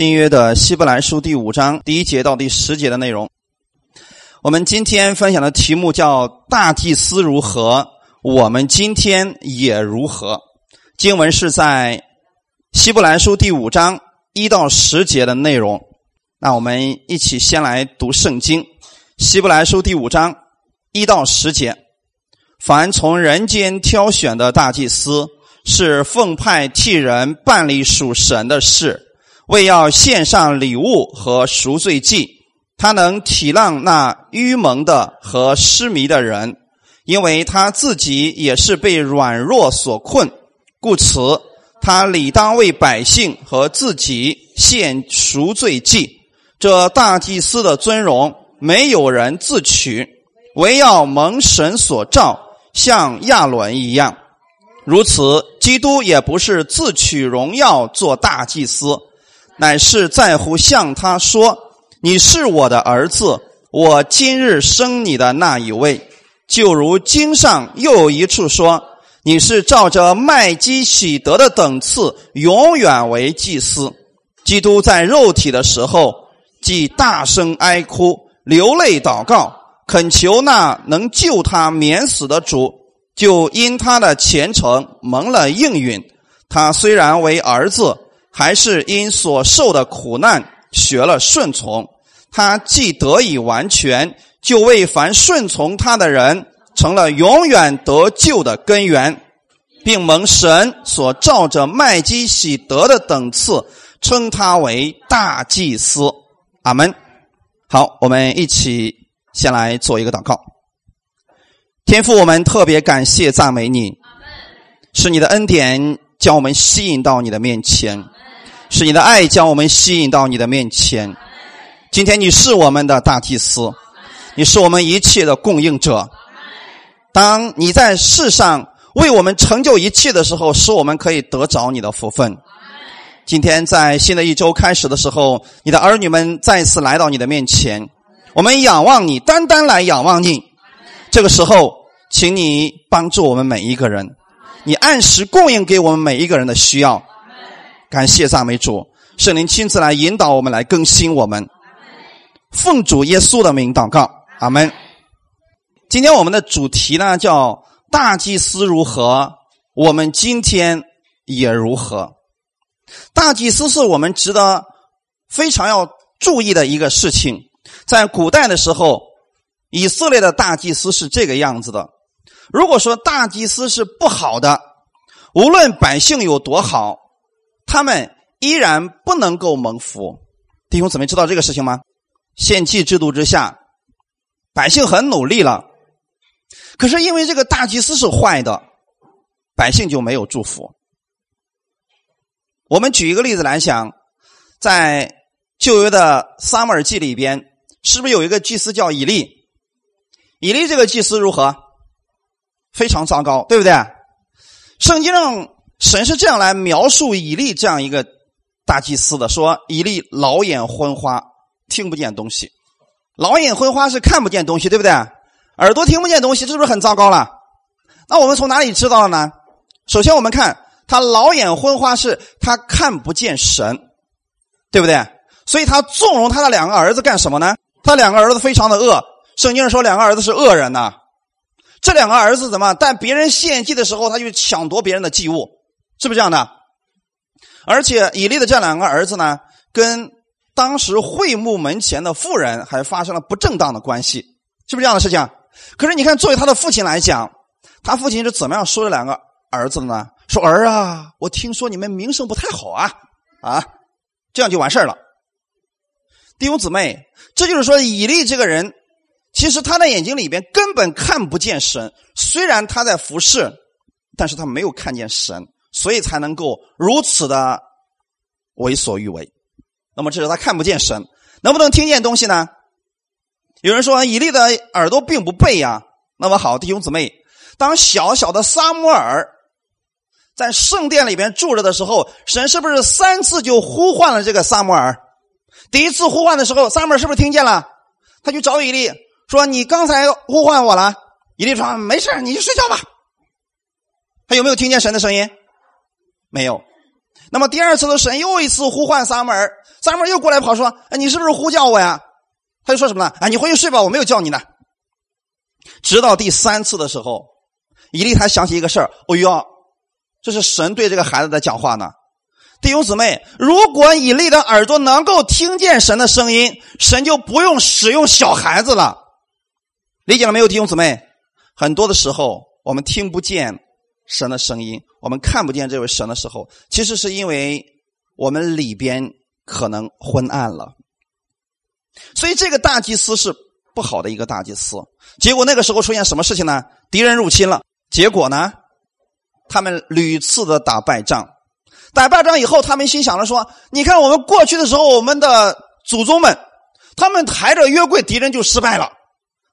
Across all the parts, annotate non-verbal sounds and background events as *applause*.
新约的希伯来书第五章第一节到第十节的内容。我们今天分享的题目叫“大祭司如何，我们今天也如何”。经文是在希伯来书第五章一到十节的内容。那我们一起先来读圣经，希伯来书第五章一到十节。凡从人间挑选的大祭司，是奉派替人办理属神的事。为要献上礼物和赎罪祭，他能体谅那愚蒙的和失迷的人，因为他自己也是被软弱所困，故此他理当为百姓和自己献赎罪祭。这大祭司的尊荣，没有人自取，唯要蒙神所召，像亚伦一样。如此，基督也不是自取荣耀做大祭司。乃是在乎向他说：“你是我的儿子，我今日生你的那一位。”就如经上又有一处说：“你是照着麦基喜德的等次，永远为祭司。”基督在肉体的时候，既大声哀哭、流泪祷告，恳求那能救他免死的主，就因他的虔诚蒙了应允。他虽然为儿子。还是因所受的苦难学了顺从，他既得以完全，就为凡顺从他的人成了永远得救的根源，并蒙神所照着麦基喜德的等次称他为大祭司。阿门。好，我们一起先来做一个祷告。天父，我们特别感谢赞美你，是你的恩典将我们吸引到你的面前。是你的爱将我们吸引到你的面前。今天你是我们的大祭司，你是我们一切的供应者。当你在世上为我们成就一切的时候，使我们可以得着你的福分。今天在新的一周开始的时候，你的儿女们再次来到你的面前，我们仰望你，单单来仰望你。这个时候，请你帮助我们每一个人，你按时供应给我们每一个人的需要。感谢赞美主，圣灵亲自来引导我们，来更新我们。奉主耶稣的名祷告，阿门。今天我们的主题呢叫“大祭司如何，我们今天也如何”。大祭司是我们值得非常要注意的一个事情。在古代的时候，以色列的大祭司是这个样子的。如果说大祭司是不好的，无论百姓有多好。他们依然不能够蒙福，弟兄姊妹知道这个事情吗？献祭制度之下，百姓很努力了，可是因为这个大祭司是坏的，百姓就没有祝福。我们举一个例子来讲，在旧约的撒母耳记里边，是不是有一个祭司叫以利？以利这个祭司如何？非常糟糕，对不对？圣经上。神是这样来描述以利这样一个大祭司的：说以利老眼昏花，听不见东西。老眼昏花是看不见东西，对不对？耳朵听不见东西，这是不是很糟糕了？那我们从哪里知道的呢？首先，我们看他老眼昏花，是他看不见神，对不对？所以他纵容他的两个儿子干什么呢？他两个儿子非常的恶，圣经上说两个儿子是恶人呐。这两个儿子怎么？但别人献祭的时候，他就抢夺别人的祭物。是不是这样的？而且以利的这两个儿子呢，跟当时会幕门前的妇人还发生了不正当的关系，是不是这样的事情？可是你看，作为他的父亲来讲，他父亲是怎么样说这两个儿子的呢？说儿啊，我听说你们名声不太好啊，啊，这样就完事了。弟兄姊妹，这就是说，以利这个人，其实他的眼睛里边根本看不见神，虽然他在服侍，但是他没有看见神。所以才能够如此的为所欲为。那么这是他看不见神，能不能听见东西呢？有人说以利的耳朵并不背呀。那么好，弟兄姊妹，当小小的撒母耳在圣殿里边住着的时候，神是不是三次就呼唤了这个撒母耳？第一次呼唤的时候，撒母耳是不是听见了？他就找以利说：“你刚才呼唤我了。”伊利说：“没事你去睡觉吧。”他有没有听见神的声音？没有，那么第二次的神又一次呼唤撒母耳，撒母耳又过来跑说：“哎，你是不是呼叫我呀？”他就说什么呢？啊，你回去睡吧，我没有叫你呢。直到第三次的时候，伊利才想起一个事儿，哦哟，这是神对这个孩子在讲话呢。弟兄姊妹，如果以利的耳朵能够听见神的声音，神就不用使用小孩子了。理解了没有，弟兄姊妹？很多的时候，我们听不见神的声音，我们看不见这位神的时候，其实是因为我们里边可能昏暗了。所以，这个大祭司是不好的一个大祭司。结果那个时候出现什么事情呢？敌人入侵了，结果呢，他们屡次的打败仗。打败仗以后，他们心想着说：“你看，我们过去的时候，我们的祖宗们，他们抬着约柜，敌人就失败了。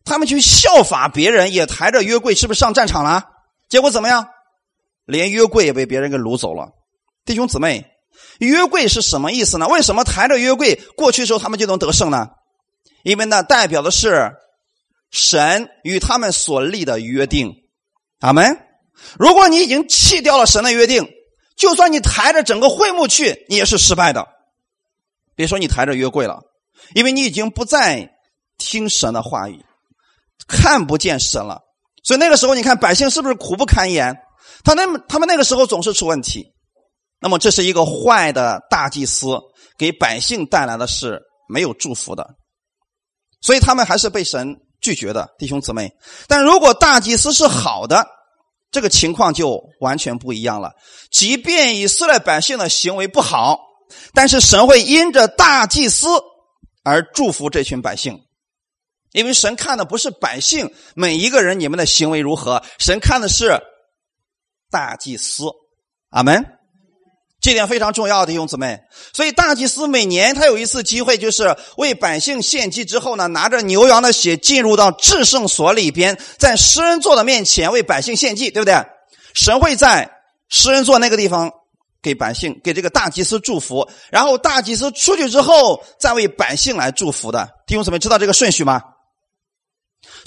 他们去效法别人，也抬着约柜，是不是上战场了？结果怎么样？连约柜也被别人给掳走了。弟兄姊妹，约柜是什么意思呢？为什么抬着约柜过去的时候他们就能得胜呢？因为那代表的是神与他们所立的约定。阿门。如果你已经弃掉了神的约定。就算你抬着整个会幕去，你也是失败的。别说你抬着约柜了，因为你已经不再听神的话语，看不见神了。所以那个时候，你看百姓是不是苦不堪言？他那么他们那个时候总是出问题。那么这是一个坏的大祭司，给百姓带来的是没有祝福的。所以他们还是被神拒绝的，弟兄姊妹。但如果大祭司是好的。这个情况就完全不一样了。即便以色列百姓的行为不好，但是神会因着大祭司而祝福这群百姓，因为神看的不是百姓每一个人你们的行为如何，神看的是大祭司。阿门。这点非常重要的，弟兄姊妹。所以大祭司每年他有一次机会，就是为百姓献祭之后呢，拿着牛羊的血进入到至圣所里边，在施恩座的面前为百姓献祭，对不对？神会在施恩座那个地方给百姓给这个大祭司祝福，然后大祭司出去之后再为百姓来祝福的。弟兄姊妹知道这个顺序吗？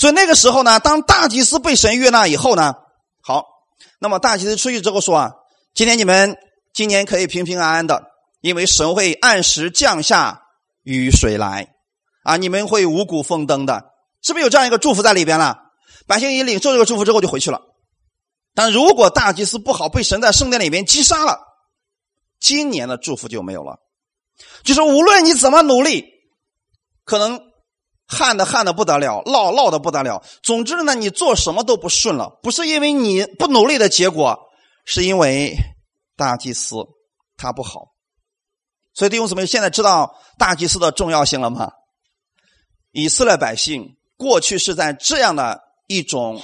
所以那个时候呢，当大祭司被神悦纳以后呢，好，那么大祭司出去之后说啊，今天你们。今年可以平平安安的，因为神会按时降下雨水来，啊，你们会五谷丰登的，是不是有这样一个祝福在里边了？百姓一领受这个祝福之后就回去了。但如果大祭司不好，被神在圣殿里面击杀了，今年的祝福就没有了。就是无论你怎么努力，可能旱的旱的不得了，涝涝的不得了，总之呢，你做什么都不顺了，不是因为你不努力的结果，是因为。大祭司他不好，所以弟兄姊妹现在知道大祭司的重要性了吗？以色列百姓过去是在这样的一种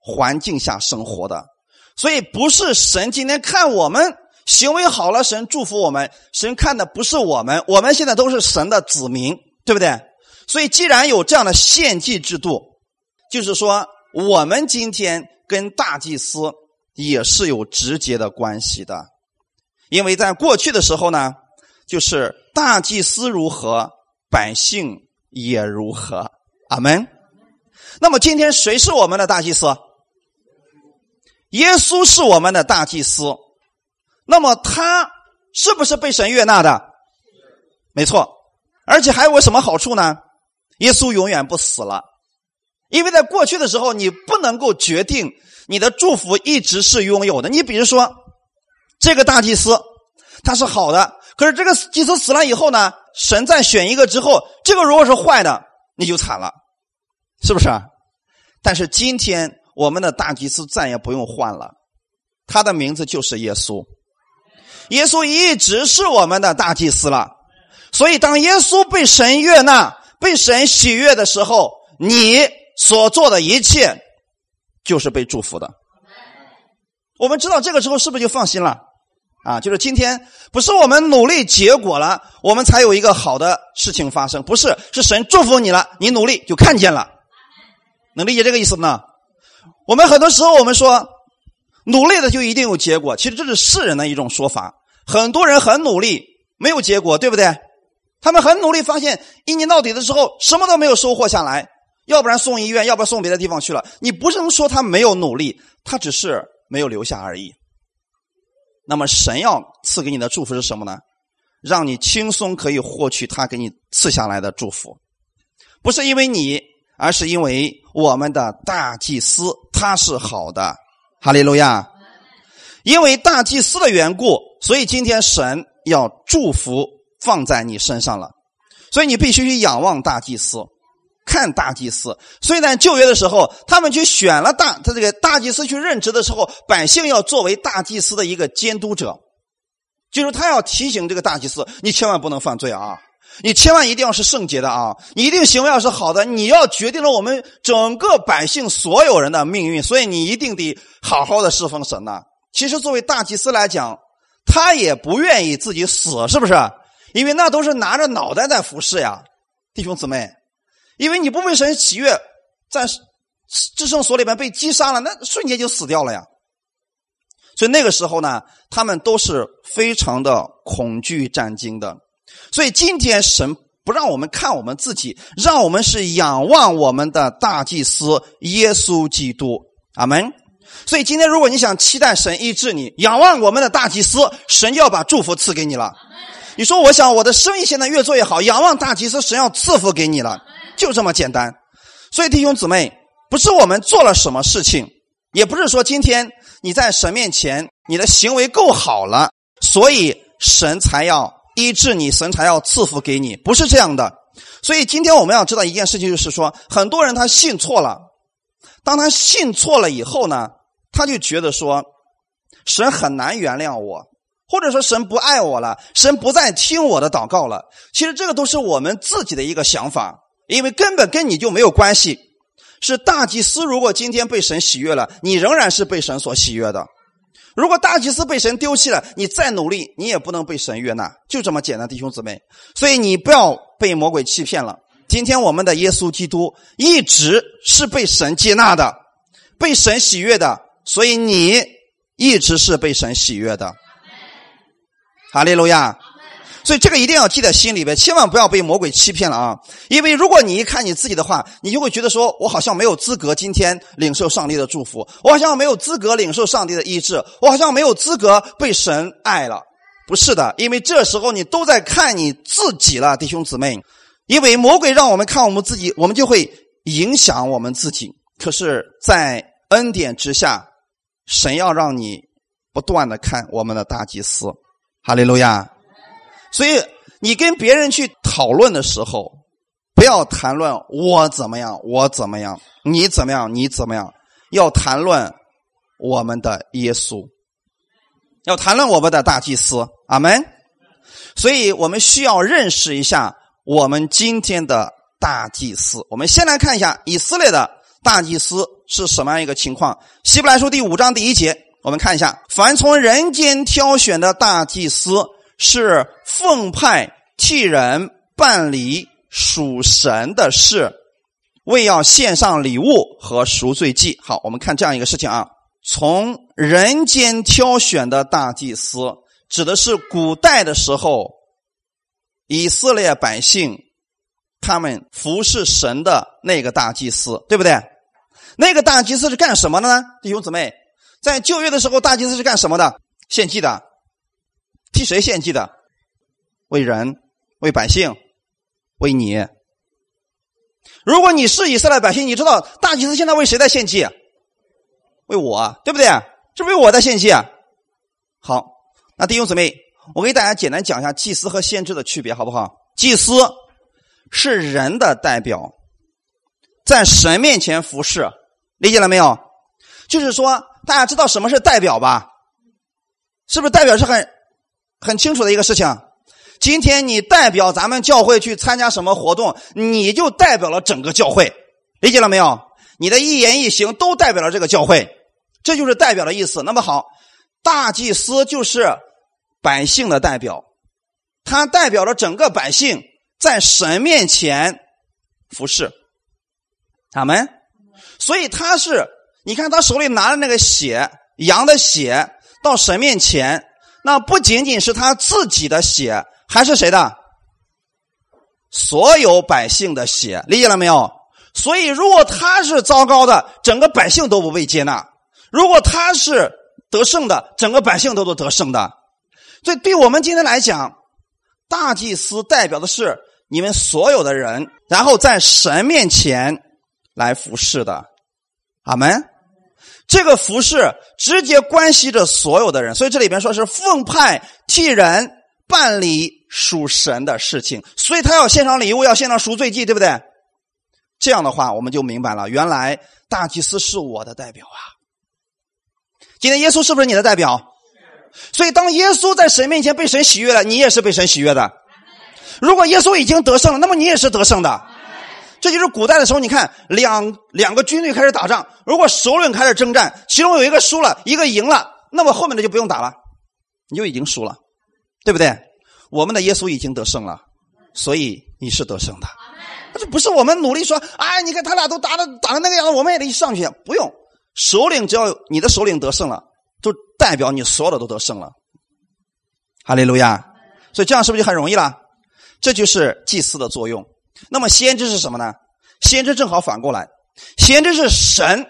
环境下生活的，所以不是神今天看我们行为好了，神祝福我们，神看的不是我们，我们现在都是神的子民，对不对？所以既然有这样的献祭制度，就是说我们今天跟大祭司也是有直接的关系的。因为在过去的时候呢，就是大祭司如何，百姓也如何。阿门。那么今天谁是我们的大祭司？耶稣是我们的大祭司。那么他是不是被神悦纳的？没错。而且还有什么好处呢？耶稣永远不死了。因为在过去的时候，你不能够决定你的祝福一直是拥有的。你比如说。这个大祭司他是好的，可是这个祭司死了以后呢，神再选一个之后，这个如果是坏的，你就惨了，是不是？但是今天我们的大祭司再也不用换了，他的名字就是耶稣，耶稣一直是我们的大祭司了。所以当耶稣被神悦纳、被神喜悦的时候，你所做的一切就是被祝福的。我们知道这个时候是不是就放心了？啊，就是今天不是我们努力结果了，我们才有一个好的事情发生，不是，是神祝福你了，你努力就看见了，能理解这个意思吗？我们很多时候我们说努力的就一定有结果，其实这是世人的一种说法。很多人很努力没有结果，对不对？他们很努力，发现一年到底的时候什么都没有收获下来，要不然送医院，要不然送别的地方去了。你不是能说他没有努力，他只是没有留下而已。那么神要赐给你的祝福是什么呢？让你轻松可以获取他给你赐下来的祝福，不是因为你，而是因为我们的大祭司他是好的，哈利路亚。因为大祭司的缘故，所以今天神要祝福放在你身上了，所以你必须去仰望大祭司，看大祭司。所以在旧约的时候，他们去选了大他这个大祭司去任职的时候，百姓要作为大祭司的一个监督者。就是他要提醒这个大祭司，你千万不能犯罪啊！你千万一定要是圣洁的啊！你一定行为要是好的，你要决定了我们整个百姓所有人的命运，所以你一定得好好的侍奉神呐。其实作为大祭司来讲，他也不愿意自己死，是不是？因为那都是拿着脑袋在服侍呀，弟兄姊妹。因为你不为神喜悦，在至圣所里面被击杀了，那瞬间就死掉了呀。所以那个时候呢，他们都是非常的恐惧战惊的。所以今天神不让我们看我们自己，让我们是仰望我们的大祭司耶稣基督。阿门。所以今天如果你想期待神医治你，仰望我们的大祭司，神就要把祝福赐给你了。你说我想我的生意现在越做越好，仰望大祭司，神要赐福给你了，就这么简单。所以弟兄姊妹，不是我们做了什么事情，也不是说今天。你在神面前，你的行为够好了，所以神才要医治你，神才要赐福给你，不是这样的。所以今天我们要知道一件事情，就是说，很多人他信错了。当他信错了以后呢，他就觉得说，神很难原谅我，或者说神不爱我了，神不再听我的祷告了。其实这个都是我们自己的一个想法，因为根本跟你就没有关系。是大祭司，如果今天被神喜悦了，你仍然是被神所喜悦的；如果大祭司被神丢弃了，你再努力，你也不能被神悦纳，就这么简单，弟兄姊妹。所以你不要被魔鬼欺骗了。今天我们的耶稣基督一直是被神接纳的，被神喜悦的，所以你一直是被神喜悦的。哈利路亚。所以这个一定要记在心里边，千万不要被魔鬼欺骗了啊！因为如果你一看你自己的话，你就会觉得说，我好像没有资格今天领受上帝的祝福，我好像没有资格领受上帝的医治，我好像没有资格被神爱了。不是的，因为这时候你都在看你自己了，弟兄姊妹。因为魔鬼让我们看我们自己，我们就会影响我们自己。可是，在恩典之下，神要让你不断的看我们的大祭司，哈利路亚。所以，你跟别人去讨论的时候，不要谈论我怎么样，我怎么样，你怎么样，你怎么样，要谈论我们的耶稣，要谈论我们的大祭司，阿门。所以我们需要认识一下我们今天的大祭司。我们先来看一下以色列的大祭司是什么样一个情况。希伯来书第五章第一节，我们看一下：凡从人间挑选的大祭司。是奉派替人办理属神的事，为要献上礼物和赎罪祭。好，我们看这样一个事情啊，从人间挑选的大祭司，指的是古代的时候，以色列百姓他们服侍神的那个大祭司，对不对？那个大祭司是干什么的呢？弟兄姊妹，在旧约的时候，大祭司是干什么的？献祭的。替谁献祭的？为人，为百姓，为你。如果你是以色列百姓，你知道大祭司现在为谁在献祭？为我，对不对？是为我在献祭。好，那弟兄姊妹，我给大家简单讲一下祭司和先知的区别，好不好？祭司是人的代表，在神面前服侍，理解了没有？就是说，大家知道什么是代表吧？是不是代表是很？很清楚的一个事情，今天你代表咱们教会去参加什么活动，你就代表了整个教会，理解了没有？你的一言一行都代表了这个教会，这就是代表的意思。那么好，大祭司就是百姓的代表，他代表了整个百姓在神面前服侍，他们，所以他是，你看他手里拿着那个血，羊的血到神面前。那不仅仅是他自己的血，还是谁的？所有百姓的血，理解了没有？所以，如果他是糟糕的，整个百姓都不被接纳；如果他是得胜的，整个百姓都都得胜的。所以，对我们今天来讲，大祭司代表的是你们所有的人，然后在神面前来服侍的。阿门。这个服侍直接关系着所有的人，所以这里边说是奉派替人办理属神的事情，所以他要献上礼物，要献上赎罪祭，对不对？这样的话，我们就明白了，原来大祭司是我的代表啊。今天耶稣是不是你的代表？所以当耶稣在神面前被神喜悦了，你也是被神喜悦的。如果耶稣已经得胜了，那么你也是得胜的。这就是古代的时候，你看两两个军队开始打仗，如果首领开始征战，其中有一个输了，一个赢了，那么后面的就不用打了，你就已经输了，对不对？我们的耶稣已经得胜了，所以你是得胜的。这不是我们努力说，哎，你看他俩都打的打的那个样子，我们也得上去。不用，首领只要你的首领得胜了，就代表你所有的都得胜了。哈利路亚！所以这样是不是就很容易了？这就是祭司的作用。那么先知是什么呢？先知正好反过来，先知是神，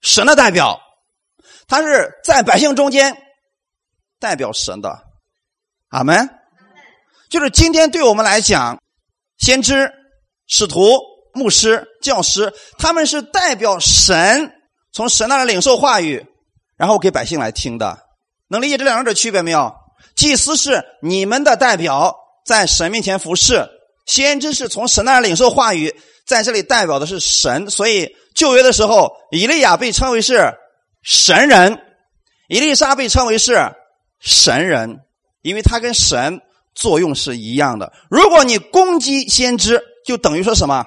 神的代表，他是在百姓中间代表神的。阿门。就是今天对我们来讲，先知、使徒、牧师、教师，他们是代表神，从神那里领受话语，然后给百姓来听的。能理解这两者区别没有？祭司是你们的代表，在神面前服侍。先知是从神那儿领受话语，在这里代表的是神，所以旧约的时候，以利亚被称为是神人，以利沙被称为是神人，因为他跟神作用是一样的。如果你攻击先知，就等于说什么？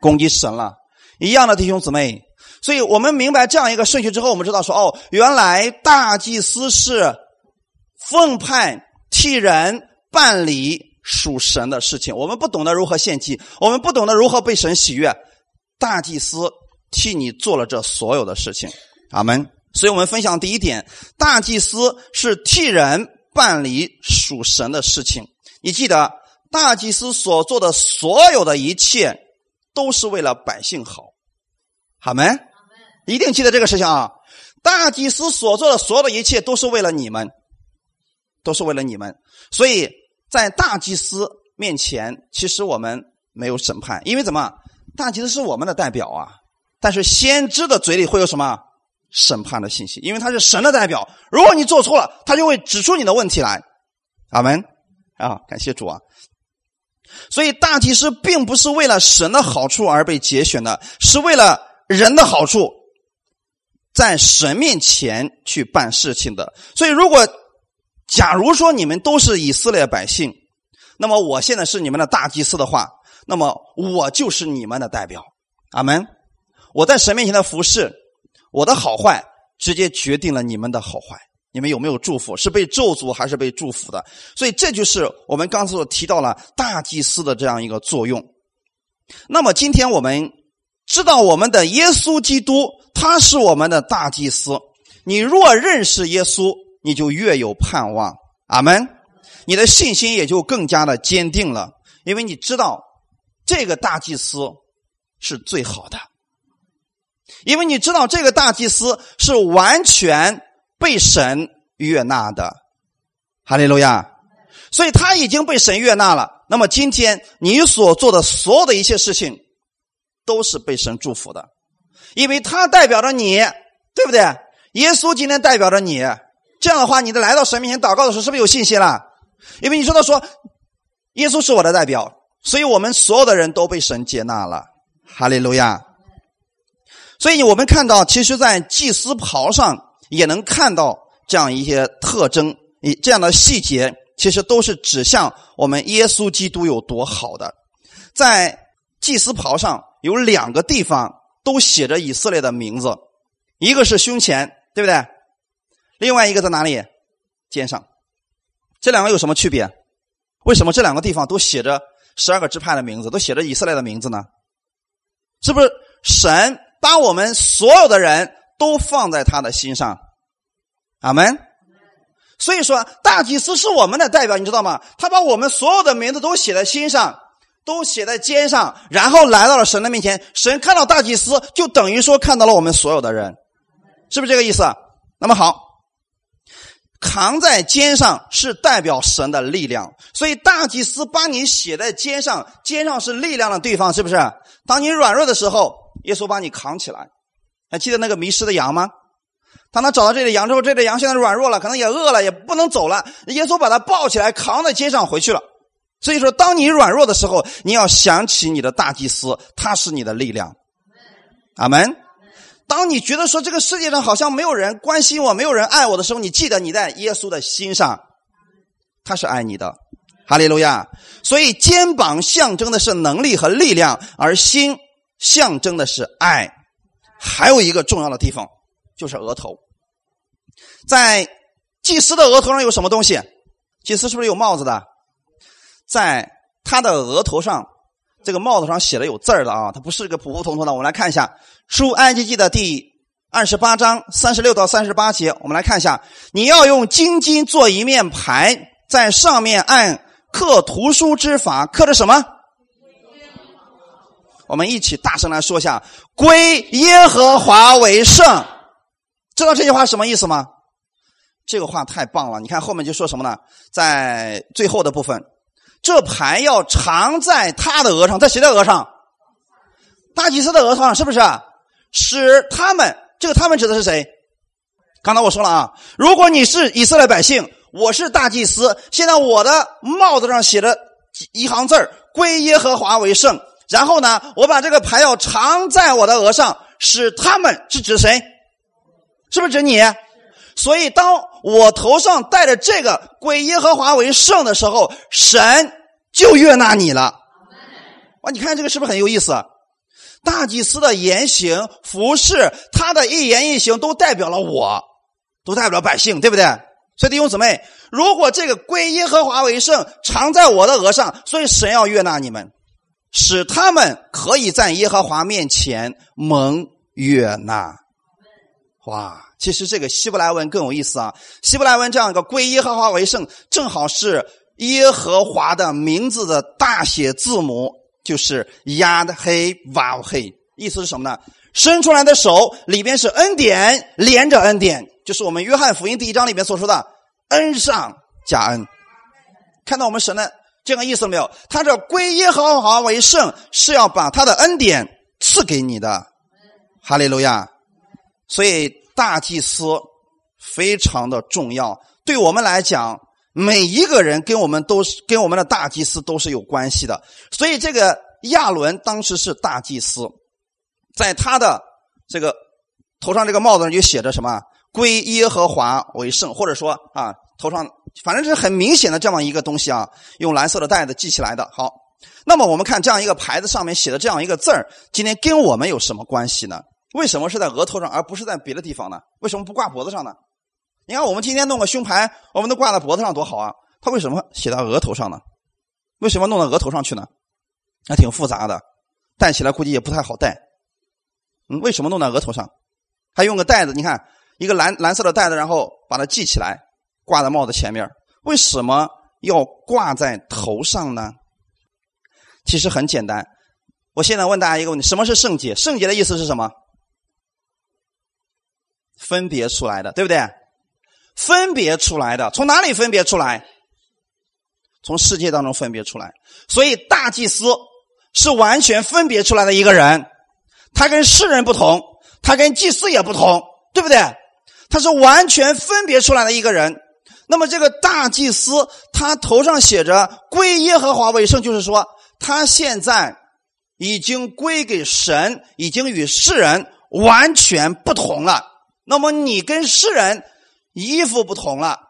攻击神了，一样的弟兄姊妹。所以我们明白这样一个顺序之后，我们知道说，哦，原来大祭司是奉派替人办理。属神的事情，我们不懂得如何献祭，我们不懂得如何被神喜悦。大祭司替你做了这所有的事情，阿门。所以我们分享第一点，大祭司是替人办理属神的事情。你记得，大祭司所做的所有的一切，都是为了百姓好，阿门？一定记得这个事情啊！大祭司所做的所有的一切，都是为了你们，都是为了你们，所以。在大祭司面前，其实我们没有审判，因为怎么？大祭司是我们的代表啊。但是先知的嘴里会有什么审判的信息？因为他是神的代表。如果你做错了，他就会指出你的问题来。阿门啊！感谢主啊！所以大祭司并不是为了神的好处而被节选的，是为了人的好处，在神面前去办事情的。所以如果。假如说你们都是以色列百姓，那么我现在是你们的大祭司的话，那么我就是你们的代表。阿门。我在神面前的服侍，我的好坏直接决定了你们的好坏。你们有没有祝福？是被咒诅还是被祝福的？所以这就是我们刚才所提到了大祭司的这样一个作用。那么今天我们知道我们的耶稣基督，他是我们的大祭司。你若认识耶稣。你就越有盼望，阿门。你的信心也就更加的坚定了，因为你知道这个大祭司是最好的，因为你知道这个大祭司是完全被神悦纳的，哈利路亚。所以他已经被神悦纳了。那么今天你所做的所有的一切事情，都是被神祝福的，因为他代表着你，对不对？耶稣今天代表着你。这样的话，你的来到神面前祷告的时候，是不是有信心了？因为你说到说，耶稣是我的代表，所以我们所有的人都被神接纳了。哈利路亚！所以我们看到，其实，在祭司袍上也能看到这样一些特征，以这样的细节，其实都是指向我们耶稣基督有多好的。在祭司袍上有两个地方都写着以色列的名字，一个是胸前，对不对？另外一个在哪里？肩上，这两个有什么区别？为什么这两个地方都写着十二个支派的名字，都写着以色列的名字呢？是不是神把我们所有的人都放在他的心上？阿门。所以说，大祭司是我们的代表，你知道吗？他把我们所有的名字都写在心上，都写在肩上，然后来到了神的面前。神看到大祭司，就等于说看到了我们所有的人，是不是这个意思？那么好。扛在肩上是代表神的力量，所以大祭司把你写在肩上，肩上是力量的地方，是不是？当你软弱的时候，耶稣把你扛起来。还记得那个迷失的羊吗？当他找到这只羊之后，这只羊现在软弱了，可能也饿了，也不能走了。耶稣把他抱起来，扛在肩上回去了。所以说，当你软弱的时候，你要想起你的大祭司，他是你的力量。阿门。当你觉得说这个世界上好像没有人关心我，没有人爱我的时候，你记得你在耶稣的心上，他是爱你的。哈利路亚。所以肩膀象征的是能力和力量，而心象征的是爱。还有一个重要的地方。就是额头，在祭司的额头上有什么东西？祭司是不是有帽子的？在他的额头上，这个帽子上写的有字儿的啊，它不是一个普普通通的。我们来看一下《出埃及记》的第二十八章三十六到三十八节，我们来看一下，你要用金金做一面牌，在上面按刻图书之法刻着什么？我们一起大声来说一下：归耶和华为圣。知道这句话什么意思吗？这个话太棒了！你看后面就说什么呢？在最后的部分，这牌要藏在他的额上，在谁的额上？大祭司的额上，是不是？使他们，这个他们指的是谁？刚才我说了啊，如果你是以色列百姓，我是大祭司，现在我的帽子上写着一行字儿归耶和华为圣。然后呢，我把这个牌要藏在我的额上，使他们是指谁？是不是指你？所以当我头上戴着这个归耶和华为圣的时候，神就悦纳你了。哇，你看这个是不是很有意思？大祭司的言行、服饰，他的一言一行都代表了我，都代表了百姓，对不对？所以弟兄姊妹，如果这个归耶和华为圣常在我的额上，所以神要悦纳你们，使他们可以在耶和华面前蒙悦纳。哇，其实这个希伯来文更有意思啊！希伯来文这样一个归耶和华为圣，正好是耶和华的名字的大写字母，就是亚的黑瓦黑。意思是什么呢？伸出来的手里边是恩典，连着恩典，就是我们约翰福音第一章里面所说的恩上加恩。看到我们神的这个意思没有？他这归耶和华为圣，是要把他的恩典赐给你的。哈利路亚。所以大祭司非常的重要，对我们来讲，每一个人跟我们都是跟我们的大祭司都是有关系的。所以这个亚伦当时是大祭司，在他的这个头上这个帽子上就写着什么“归耶和华为圣”，或者说啊，头上反正是很明显的这样一个东西啊，用蓝色的带子系起来的。好，那么我们看这样一个牌子上面写的这样一个字儿，今天跟我们有什么关系呢？为什么是在额头上，而不是在别的地方呢？为什么不挂脖子上呢？你看，我们今天弄个胸牌，我们都挂在脖子上多好啊！他为什么写到额头上呢？为什么弄到额头上去呢？还挺复杂的，戴起来估计也不太好戴。嗯，为什么弄到额头上？还用个带子？你看，一个蓝蓝色的带子，然后把它系起来，挂在帽子前面。为什么要挂在头上呢？其实很简单。我现在问大家一个问题：什么是圣洁？圣洁的意思是什么？分别出来的，对不对？分别出来的，从哪里分别出来？从世界当中分别出来。所以大祭司是完全分别出来的一个人，他跟世人不同，他跟祭司也不同，对不对？他是完全分别出来的一个人。那么这个大祭司，他头上写着“归耶和华为圣”，就是说他现在已经归给神，已经与世人完全不同了。那么你跟世人衣服不同了，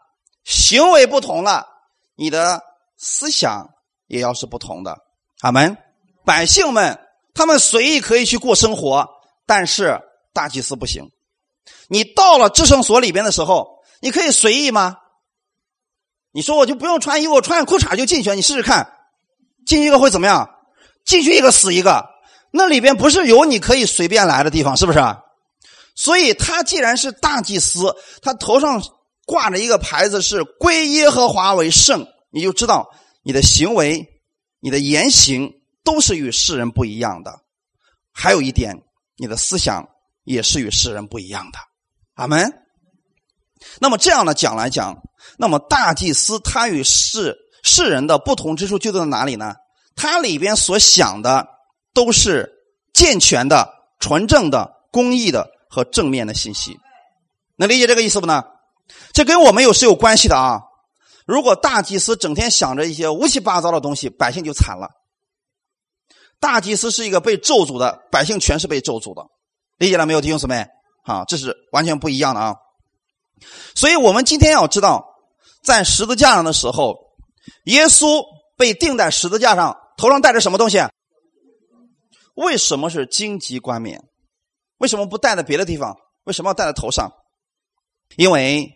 行为不同了，你的思想也要是不同的。阿门。百姓们他们随意可以去过生活，但是大祭司不行。你到了至圣所里边的时候，你可以随意吗？你说我就不用穿衣服，穿裤衩就进去，你试试看，进去一个会怎么样？进去一个死一个。那里边不是有你可以随便来的地方，是不是？所以他既然是大祭司，他头上挂着一个牌子是“归耶和华为圣”，你就知道你的行为、你的言行都是与世人不一样的。还有一点，你的思想也是与世人不一样的。阿门。那么这样的讲来讲，那么大祭司他与世世人的不同之处就在哪里呢？他里边所想的都是健全的、纯正的、公义的和正面的信息。能理解这个意思不呢？这跟我们有是有关系的啊！如果大祭司整天想着一些乌七八糟的东西，百姓就惨了。大祭司是一个被咒诅的，百姓全是被咒诅的，理解了没有，弟兄姊妹？啊，这是完全不一样的啊！所以我们今天要知道，在十字架上的时候，耶稣被钉在十字架上，头上戴着什么东西？为什么是荆棘冠冕？为什么不戴在别的地方？为什么要戴在头上？因为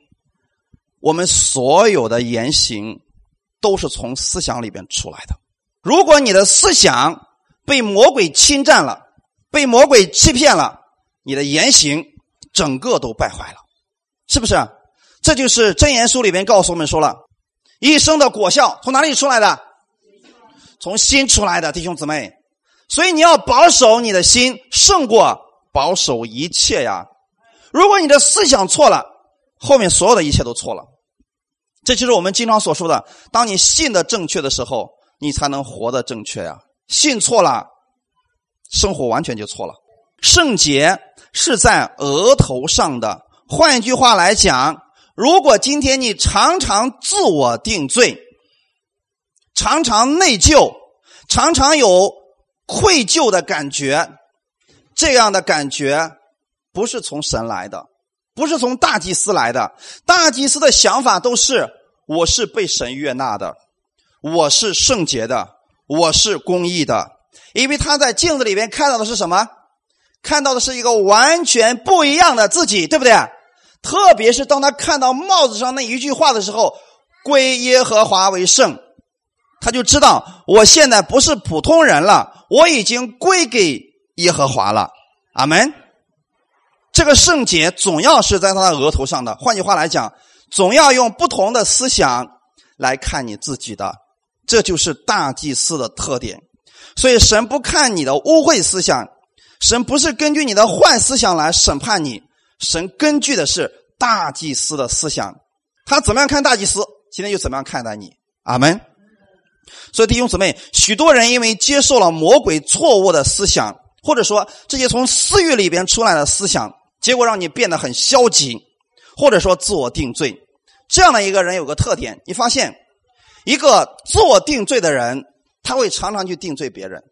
我们所有的言行都是从思想里边出来的。如果你的思想被魔鬼侵占了，被魔鬼欺骗了，你的言行。整个都败坏了，是不是？这就是真言书里面告诉我们说了，一生的果效从哪里出来的？从心出来的，弟兄姊妹。所以你要保守你的心，胜过保守一切呀。如果你的思想错了，后面所有的一切都错了。这就是我们经常所说的：当你信的正确的时候，你才能活得正确呀。信错了，生活完全就错了。圣洁。是在额头上的。换一句话来讲，如果今天你常常自我定罪，常常内疚，常常有愧疚的感觉，这样的感觉不是从神来的，不是从大祭司来的。大祭司的想法都是：我是被神悦纳的，我是圣洁的，我是公义的，因为他在镜子里面看到的是什么？看到的是一个完全不一样的自己，对不对？特别是当他看到帽子上那一句话的时候，“归耶和华为圣”，他就知道我现在不是普通人了，我已经归给耶和华了。阿门。这个圣洁总要是在他的额头上的。换句话来讲，总要用不同的思想来看你自己的，这就是大祭司的特点。所以神不看你的污秽思想。神不是根据你的坏思想来审判你，神根据的是大祭司的思想，他怎么样看大祭司，今天就怎么样看待你。阿门。所以弟兄姊妹，许多人因为接受了魔鬼错误的思想，或者说这些从私欲里边出来的思想，结果让你变得很消极，或者说自我定罪。这样的一个人有个特点，你发现一个自我定罪的人，他会常常去定罪别人。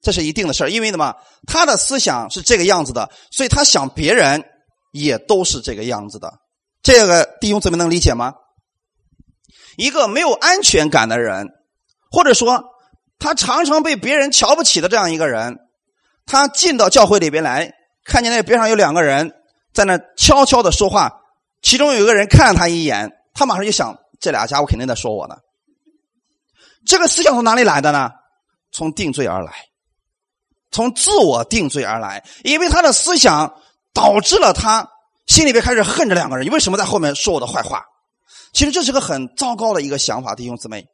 这是一定的事，因为什么？他的思想是这个样子的，所以他想别人也都是这个样子的。这个弟兄姊妹能理解吗？一个没有安全感的人，或者说他常常被别人瞧不起的这样一个人，他进到教会里边来，看见那边上有两个人在那悄悄的说话，其中有一个人看了他一眼，他马上就想：这俩家伙肯定在说我呢。这个思想从哪里来的呢？从定罪而来。从自我定罪而来，因为他的思想导致了他心里边开始恨这两个人。你为什么在后面说我的坏话？其实这是个很糟糕的一个想法，弟兄姊妹，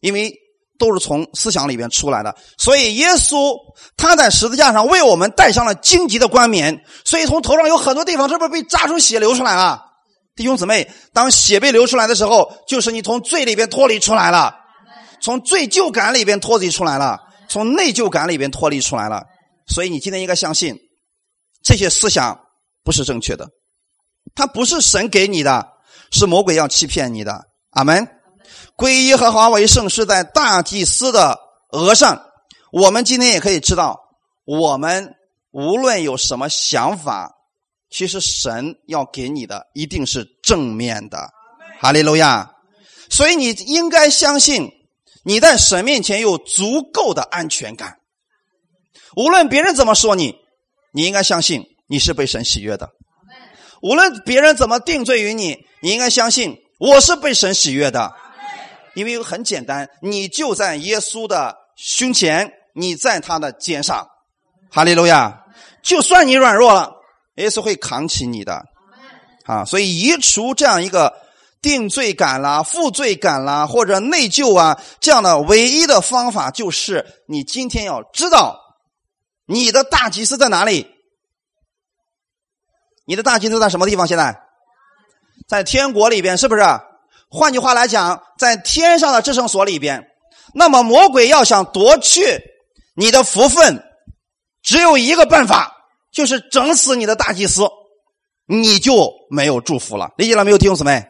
因为都是从思想里边出来的。所以耶稣他在十字架上为我们戴上了荆棘的冠冕，所以从头上有很多地方是不是被扎出血流出来了？弟兄姊妹，当血被流出来的时候，就是你从罪里边脱离出来了，从罪疚感里边脱离出来了。从内疚感里边脱离出来了，所以你今天应该相信，这些思想不是正确的，它不是神给你的，是魔鬼要欺骗你的。阿门。皈耶和华为圣是在大祭司的额上。我们今天也可以知道，我们无论有什么想法，其实神要给你的一定是正面的。哈利路亚。所以你应该相信。你在神面前有足够的安全感，无论别人怎么说你，你应该相信你是被神喜悦的。无论别人怎么定罪于你，你应该相信我是被神喜悦的。因为很简单，你就在耶稣的胸前，你在他的肩上。哈利路亚！就算你软弱了，耶稣会扛起你的。啊，所以移除这样一个。定罪感啦、负罪感啦，或者内疚啊，这样的唯一的方法就是，你今天要知道，你的大祭司在哪里？你的大祭司在什么地方？现在在天国里边，是不是？换句话来讲，在天上的至圣所里边，那么魔鬼要想夺去你的福分，只有一个办法，就是整死你的大祭司，你就没有祝福了。理解了没有，弟兄姊妹？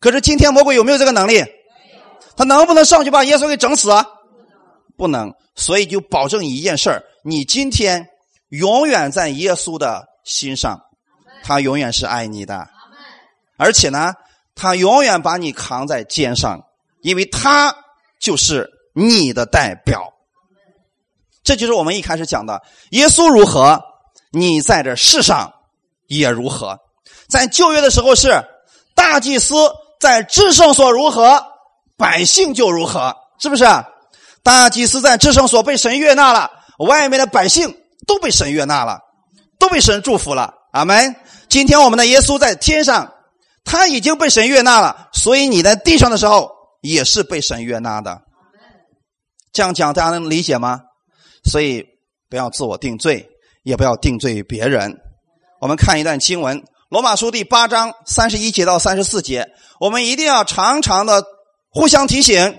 可是今天魔鬼有没有这个能力？他能不能上去把耶稣给整死？不能。所以就保证一件事儿：你今天永远在耶稣的心上，他永远是爱你的，而且呢，他永远把你扛在肩上，因为他就是你的代表。这就是我们一开始讲的：耶稣如何，你在这世上也如何。在旧约的时候是大祭司。在至圣所如何，百姓就如何，是不是？大祭司在至圣所被神悦纳了，外面的百姓都被神悦纳了，都被神祝福了。阿门。今天我们的耶稣在天上，他已经被神悦纳了，所以你在地上的时候也是被神悦纳的。这样讲大家能理解吗？所以不要自我定罪，也不要定罪于别人。我们看一段经文。罗马书第八章三十一节到三十四节，我们一定要常常的互相提醒，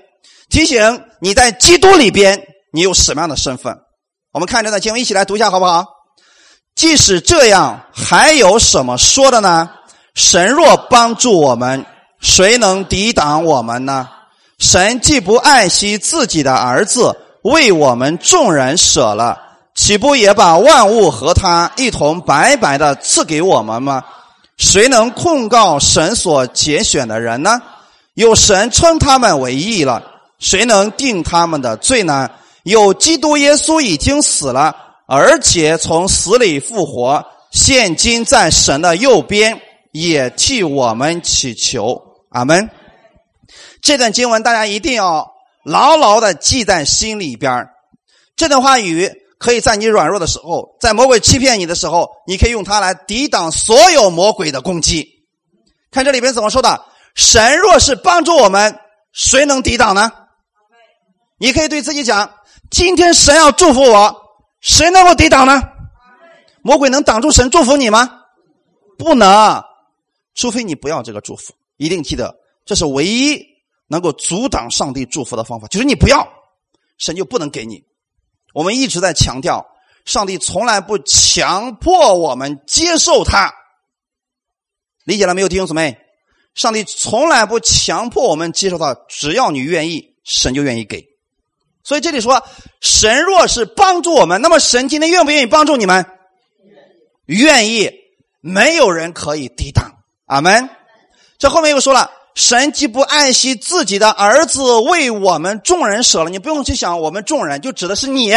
提醒你在基督里边，你有什么样的身份？我们看这段经文，一起来读一下，好不好？即使这样，还有什么说的呢？神若帮助我们，谁能抵挡我们呢？神既不爱惜自己的儿子，为我们众人舍了，岂不也把万物和他一同白白的赐给我们吗？谁能控告神所节选的人呢？有神称他们为义了，谁能定他们的罪呢？有基督耶稣已经死了，而且从死里复活，现今在神的右边，也替我们祈求。阿门。这段经文大家一定要牢牢的记在心里边这段话语。可以在你软弱的时候，在魔鬼欺骗你的时候，你可以用它来抵挡所有魔鬼的攻击。看这里边怎么说的：神若是帮助我们，谁能抵挡呢？你可以对自己讲：今天神要祝福我，谁能够抵挡呢？魔鬼能挡住神祝福你吗？不能，除非你不要这个祝福。一定记得，这是唯一能够阻挡上帝祝福的方法，就是你不要，神就不能给你。我们一直在强调，上帝从来不强迫我们接受他，理解了没有，弟兄姊妹？上帝从来不强迫我们接受他，只要你愿意，神就愿意给。所以这里说，神若是帮助我们，那么神今天愿不愿意帮助你们？愿意，没有人可以抵挡。阿门。这后面又说了。神既不爱惜自己的儿子，为我们众人舍了。你不用去想我们众人，就指的是你。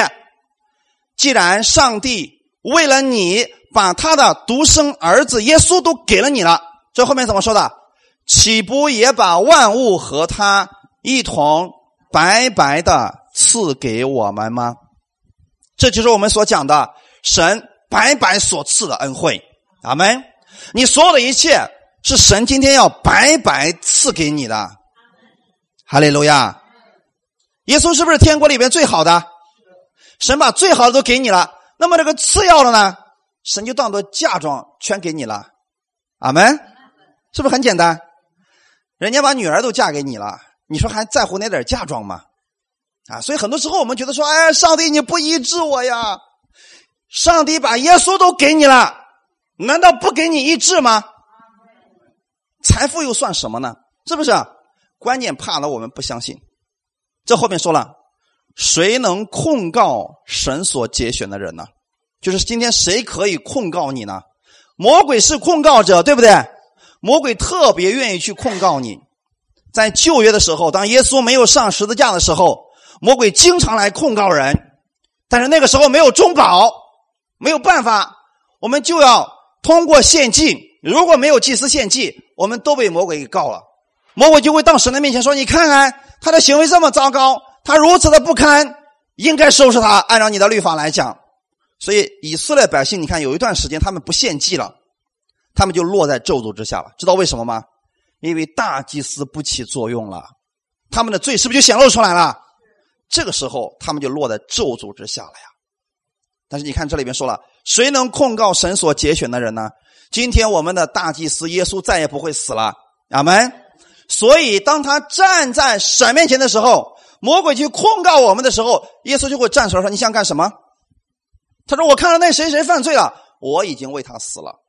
既然上帝为了你把他的独生儿子耶稣都给了你了，这后面怎么说的？岂不也把万物和他一同白白的赐给我们吗？这就是我们所讲的神白白所赐的恩惠。阿门。你所有的一切。是神今天要白白赐给你的，哈利路亚！耶稣是不是天国里边最好的？神把最好的都给你了，那么这个次要的呢？神就当做嫁妆全给你了，阿门！是不是很简单？人家把女儿都嫁给你了，你说还在乎那点嫁妆吗？啊！所以很多时候我们觉得说，哎，上帝你不医治我呀？上帝把耶稣都给你了，难道不给你医治吗？财富又算什么呢？是不是？关键怕了，我们不相信。这后面说了，谁能控告神所节选的人呢？就是今天谁可以控告你呢？魔鬼是控告者，对不对？魔鬼特别愿意去控告你。在旧约的时候，当耶稣没有上十字架的时候，魔鬼经常来控告人。但是那个时候没有中保，没有办法，我们就要通过献祭。如果没有祭司献祭，我们都被魔鬼给告了，魔鬼就会到神的面前说：“你看看他的行为这么糟糕，他如此的不堪，应该收拾他。”按照你的律法来讲，所以以色列百姓，你看有一段时间他们不献祭了，他们就落在咒诅之下了。知道为什么吗？因为大祭司不起作用了，他们的罪是不是就显露出来了？这个时候他们就落在咒诅之下了呀。但是你看这里边说了，谁能控告神所节选的人呢？今天我们的大祭司耶稣再也不会死了，阿门。所以，当他站在神面前的时候，魔鬼去控告我们的时候，耶稣就会站出来说：“你想干什么？”他说：“我看到那谁谁犯罪了，我已经为他死了，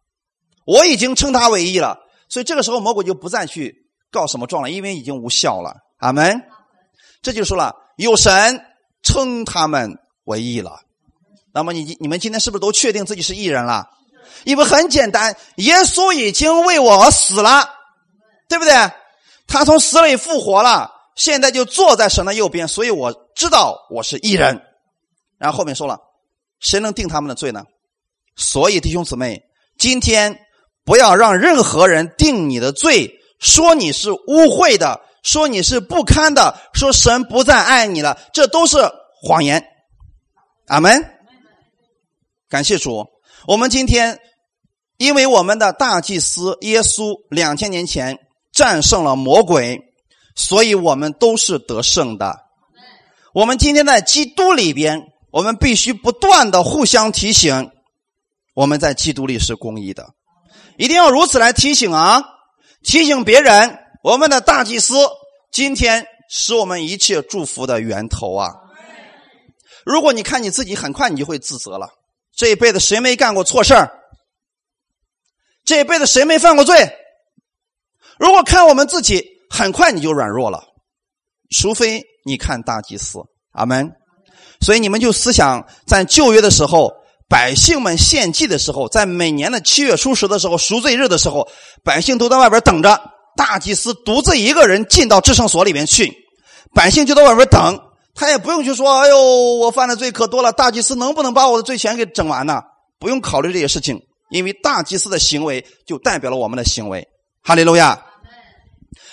我已经称他为义了。”所以这个时候，魔鬼就不再去告什么状了，因为已经无效了。阿门。这就说了，有神称他们为义了。那么，你你们今天是不是都确定自己是义人了？因为很简单，耶稣已经为我而死了，对不对？他从死里复活了，现在就坐在神的右边，所以我知道我是义人。然后后面说了，谁能定他们的罪呢？所以弟兄姊妹，今天不要让任何人定你的罪，说你是污秽的，说你是不堪的，说神不再爱你了，这都是谎言。阿门。感谢主，我们今天因为我们的大祭司耶稣两千年前。战胜了魔鬼，所以我们都是得胜的。我们今天在基督里边，我们必须不断的互相提醒，我们在基督里是公义的，一定要如此来提醒啊！提醒别人，我们的大祭司今天是我们一切祝福的源头啊！如果你看你自己，很快你就会自责了。这一辈子谁没干过错事儿？这一辈子谁没犯过罪？如果看我们自己，很快你就软弱了，除非你看大祭司，阿门。所以你们就思想，在旧约的时候，百姓们献祭的时候，在每年的七月初十的时候，赎罪日的时候，百姓都在外边等着大祭司独自一个人进到至圣所里面去，百姓就在外边等，他也不用去说：“哎呦，我犯的罪可多了，大祭司能不能把我的罪钱给整完呢？”不用考虑这些事情，因为大祭司的行为就代表了我们的行为。哈利路亚。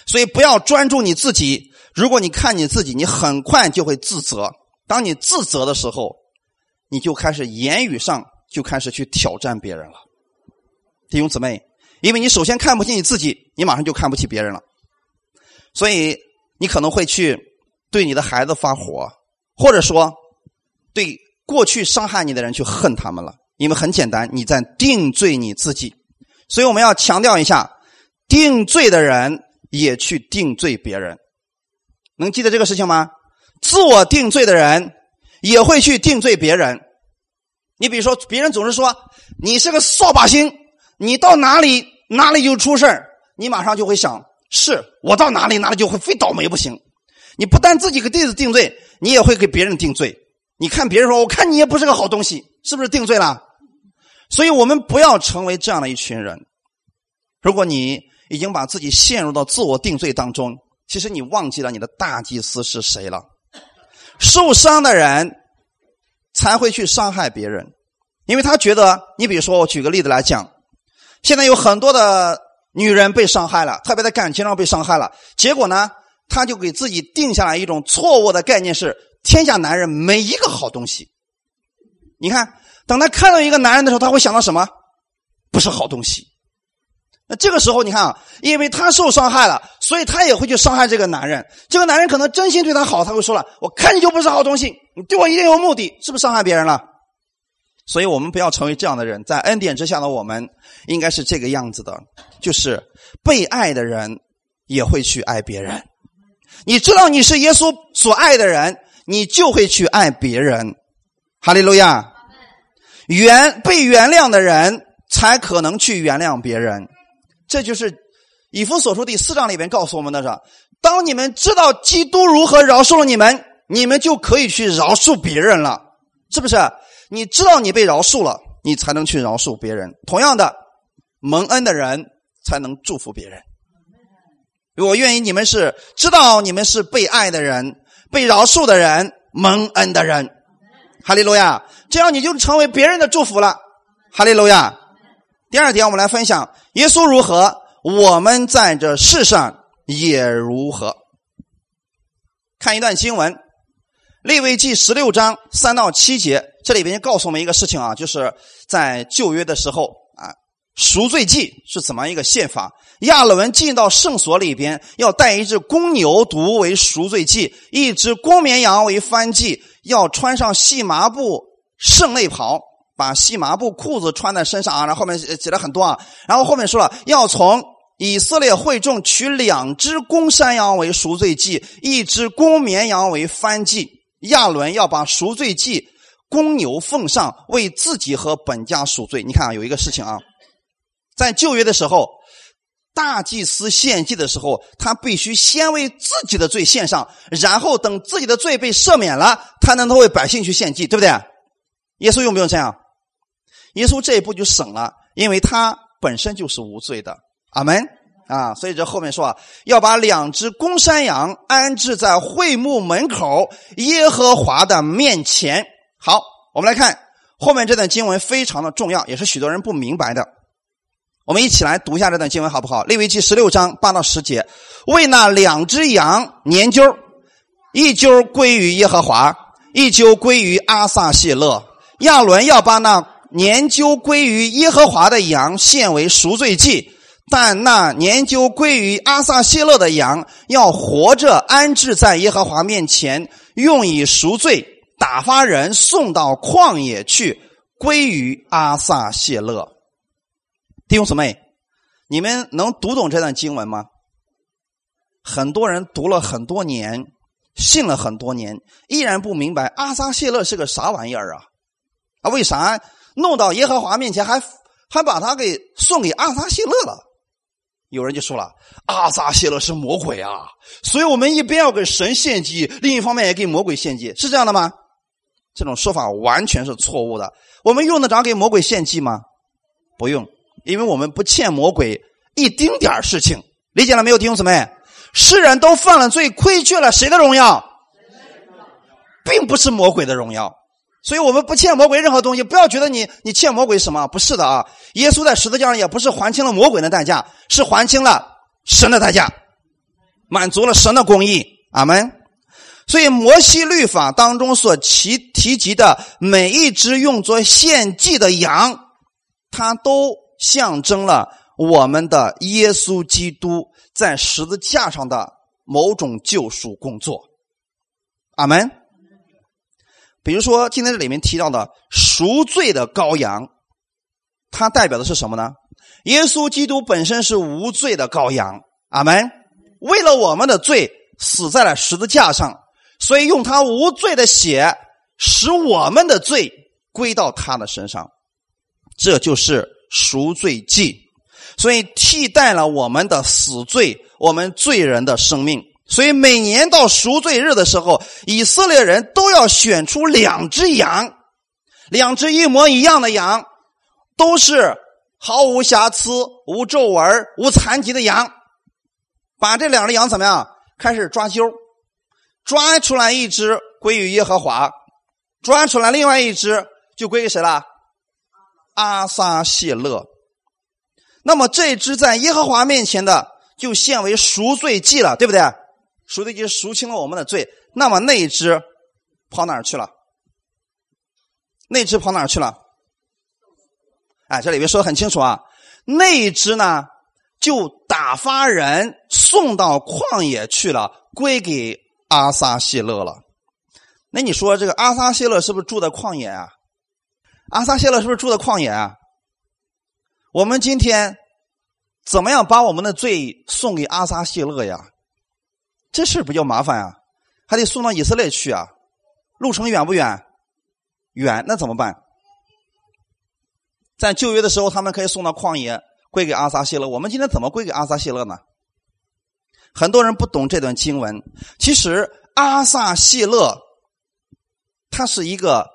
所以不要专注你自己。如果你看你自己，你很快就会自责。当你自责的时候，你就开始言语上就开始去挑战别人了，弟兄姊妹。因为你首先看不起你自己，你马上就看不起别人了。所以你可能会去对你的孩子发火，或者说对过去伤害你的人去恨他们了。因为很简单，你在定罪你自己。所以我们要强调一下，定罪的人。也去定罪别人，能记得这个事情吗？自我定罪的人也会去定罪别人。你比如说，别人总是说你是个扫把星，你到哪里哪里就出事你马上就会想，是我到哪里哪里就会非倒霉不行。你不但自己给弟子定罪，你也会给别人定罪。你看别人说，我看你也不是个好东西，是不是定罪了？所以我们不要成为这样的一群人。如果你。已经把自己陷入到自我定罪当中，其实你忘记了你的大祭司是谁了。受伤的人才会去伤害别人，因为他觉得，你比如说，我举个例子来讲，现在有很多的女人被伤害了，特别在感情上被伤害了，结果呢，他就给自己定下来一种错误的概念，是天下男人没一个好东西。你看，等他看到一个男人的时候，他会想到什么？不是好东西。那这个时候，你看啊，因为他受伤害了，所以他也会去伤害这个男人。这个男人可能真心对他好，他会说了：“我看你就不是好东西，你对我一定有目的，是不是伤害别人了？”所以我们不要成为这样的人，在恩典之下的我们，应该是这个样子的，就是被爱的人也会去爱别人。你知道你是耶稣所爱的人，你就会去爱别人。哈利路亚！原被原谅的人才可能去原谅别人。这就是以弗所书第四章里边告诉我们的：是当你们知道基督如何饶恕了你们，你们就可以去饶恕别人了，是不是？你知道你被饶恕了，你才能去饶恕别人。同样的，蒙恩的人才能祝福别人。我愿意你们是知道你们是被爱的人，被饶恕的人，蒙恩的人。哈利路亚！这样你就成为别人的祝福了。哈利路亚！第二点，我们来分享耶稣如何，我们在这世上也如何。看一段经文，《利未记》十六章三到七节，这里边告诉我们一个事情啊，就是在旧约的时候，赎罪祭是怎么一个宪法？亚伦进到圣所里边，要带一只公牛犊为赎罪祭，一只公绵羊为翻祭，要穿上细麻布圣内袍。把细麻布裤子穿在身上啊，然后后面写了很多啊，然后后面说了要从以色列会众取两只公山羊为赎罪祭，一只公绵羊为翻祭。亚伦要把赎罪祭公牛奉上，为自己和本家赎罪。你看啊，有一个事情啊，在旧约的时候，大祭司献祭的时候，他必须先为自己的罪献上，然后等自己的罪被赦免了，他能为百姓去献祭，对不对？耶稣用不用这样？耶稣这一步就省了，因为他本身就是无罪的。阿门啊！所以这后面说啊，要把两只公山羊安置在会幕门口耶和华的面前。好，我们来看后面这段经文非常的重要，也是许多人不明白的。我们一起来读一下这段经文好不好？利未记十六章八到十节，为那两只羊年揪一揪归于耶和华，一揪归于阿撒谢勒。亚伦要把那年揪归于耶和华的羊献为赎罪祭。但那年究归于阿撒谢勒的羊，要活着安置在耶和华面前，用以赎罪；打发人送到旷野去，归于阿撒谢勒。弟兄姊妹，你们能读懂这段经文吗？很多人读了很多年，信了很多年，依然不明白阿撒谢勒是个啥玩意儿啊？啊，为啥弄到耶和华面前，还还把他给送给阿撒谢勒了？有人就说了：“阿撒谢勒是魔鬼啊，所以我们一边要给神献祭，另一方面也给魔鬼献祭，是这样的吗？”这种说法完全是错误的。我们用得着给魔鬼献祭吗？不用，因为我们不欠魔鬼一丁点事情。理解了没有，弟兄姊妹？世人都犯了罪，亏缺了谁的荣耀？并不是魔鬼的荣耀。所以我们不欠魔鬼任何东西，不要觉得你你欠魔鬼什么，不是的啊！耶稣在十字架上也不是还清了魔鬼的代价，是还清了神的代价，满足了神的公义。阿门。所以摩西律法当中所提提及的每一只用作献祭的羊，它都象征了我们的耶稣基督在十字架上的某种救赎工作。阿门。比如说，今天这里面提到的赎罪的羔羊，它代表的是什么呢？耶稣基督本身是无罪的羔羊，阿门。为了我们的罪死在了十字架上，所以用他无罪的血使我们的罪归到他的身上，这就是赎罪祭，所以替代了我们的死罪，我们罪人的生命。所以每年到赎罪日的时候，以色列人都要选出两只羊，两只一模一样的羊，都是毫无瑕疵、无皱纹、无残疾的羊。把这两只羊怎么样？开始抓阄，抓出来一只归于耶和华，抓出来另外一只就归给谁了？阿撒谢勒。那么这只在耶和华面前的，就献为赎罪祭了，对不对？赎罪祭赎清了我们的罪，那么那一只跑哪儿去了？那只跑哪儿去了？哎，这里面说的很清楚啊，那一只呢就打发人送到旷野去了，归给阿撒谢勒了。那你说这个阿撒谢勒是不是住在旷野啊？阿撒谢勒是不是住在旷野啊？我们今天怎么样把我们的罪送给阿撒谢勒呀？这事比较麻烦啊，还得送到以色列去啊，路程远不远？远，那怎么办？在旧约的时候，他们可以送到旷野，归给阿撒谢勒。我们今天怎么归给阿撒谢勒呢？很多人不懂这段经文。其实阿撒谢勒，它是一个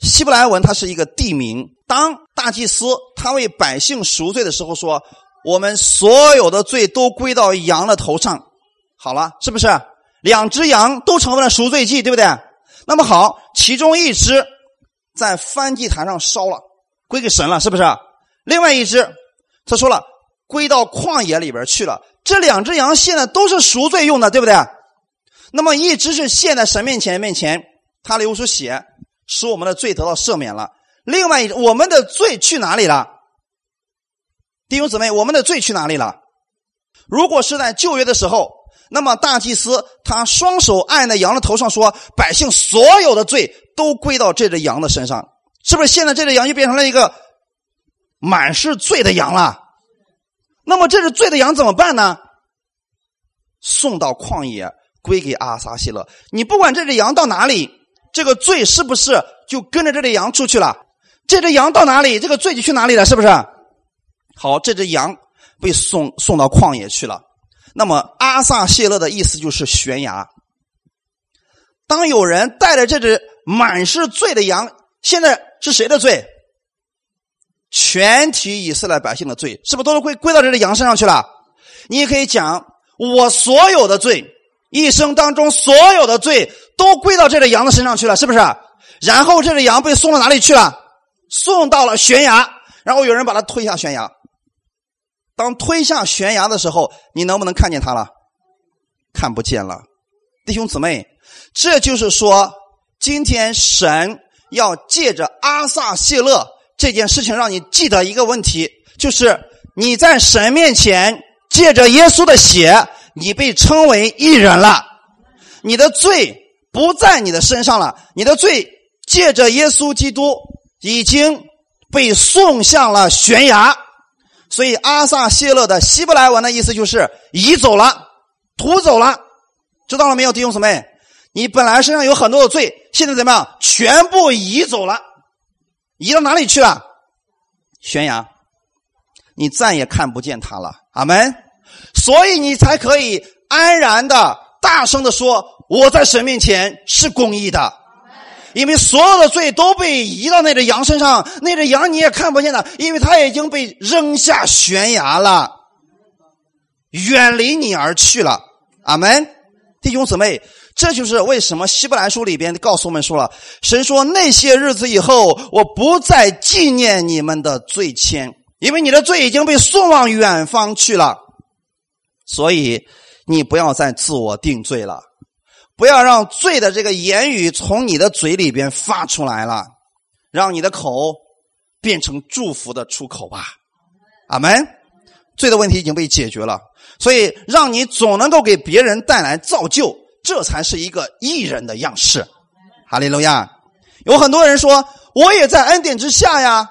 希伯来文，它是一个地名。当大祭司他为百姓赎罪的时候，说：“我们所有的罪都归到羊的头上。”好了，是不是两只羊都成为了赎罪祭，对不对？那么好，其中一只在翻祭坛上烧了，归给神了，是不是？另外一只，他说了，归到旷野里边去了。这两只羊现在都是赎罪用的，对不对？那么一只是献在神面前面前，他流出血，使我们的罪得到赦免了。另外一，我们的罪去哪里了？弟兄姊妹，我们的罪去哪里了？如果是在旧约的时候。那么大祭司他双手按在羊的头上说：“百姓所有的罪都归到这只羊的身上，是不是？现在这只羊就变成了一个满是罪的羊了？那么这只罪的羊怎么办呢？送到旷野，归给阿撒西勒。你不管这只羊到哪里，这个罪是不是就跟着这只羊出去了？这只羊到哪里，这个罪就去哪里了，是不是？好，这只羊被送送到旷野去了。那么阿撒谢勒的意思就是悬崖。当有人带着这只满是罪的羊，现在是谁的罪？全体以色列百姓的罪，是不是都是会归到这只羊身上去了？你也可以讲，我所有的罪，一生当中所有的罪都归到这只羊的身上去了，是不是？然后这只羊被送到哪里去了？送到了悬崖，然后有人把它推下悬崖。当推下悬崖的时候，你能不能看见他了？看不见了，弟兄姊妹，这就是说，今天神要借着阿萨谢勒这件事情，让你记得一个问题，就是你在神面前借着耶稣的血，你被称为一人了，你的罪不在你的身上了，你的罪借着耶稣基督已经被送向了悬崖。所以阿萨谢勒的希伯来文的意思就是移走了，涂走了，知道了没有，弟兄姊妹？你本来身上有很多的罪，现在怎么样？全部移走了，移到哪里去了？悬崖，你再也看不见他了。阿门。所以你才可以安然的、大声的说：“我在神面前是公义的。”因为所有的罪都被移到那只羊身上，那只羊你也看不见了，因为它已经被扔下悬崖了，远离你而去了。阿门，弟兄姊妹，这就是为什么希伯来书里边告诉我们说了，神说那些日子以后，我不再纪念你们的罪愆，因为你的罪已经被送往远方去了，所以你不要再自我定罪了。不要让罪的这个言语从你的嘴里边发出来了，让你的口变成祝福的出口吧，阿门。罪的问题已经被解决了，所以让你总能够给别人带来造就，这才是一个艺人的样式。哈利路亚。有很多人说我也在恩典之下呀，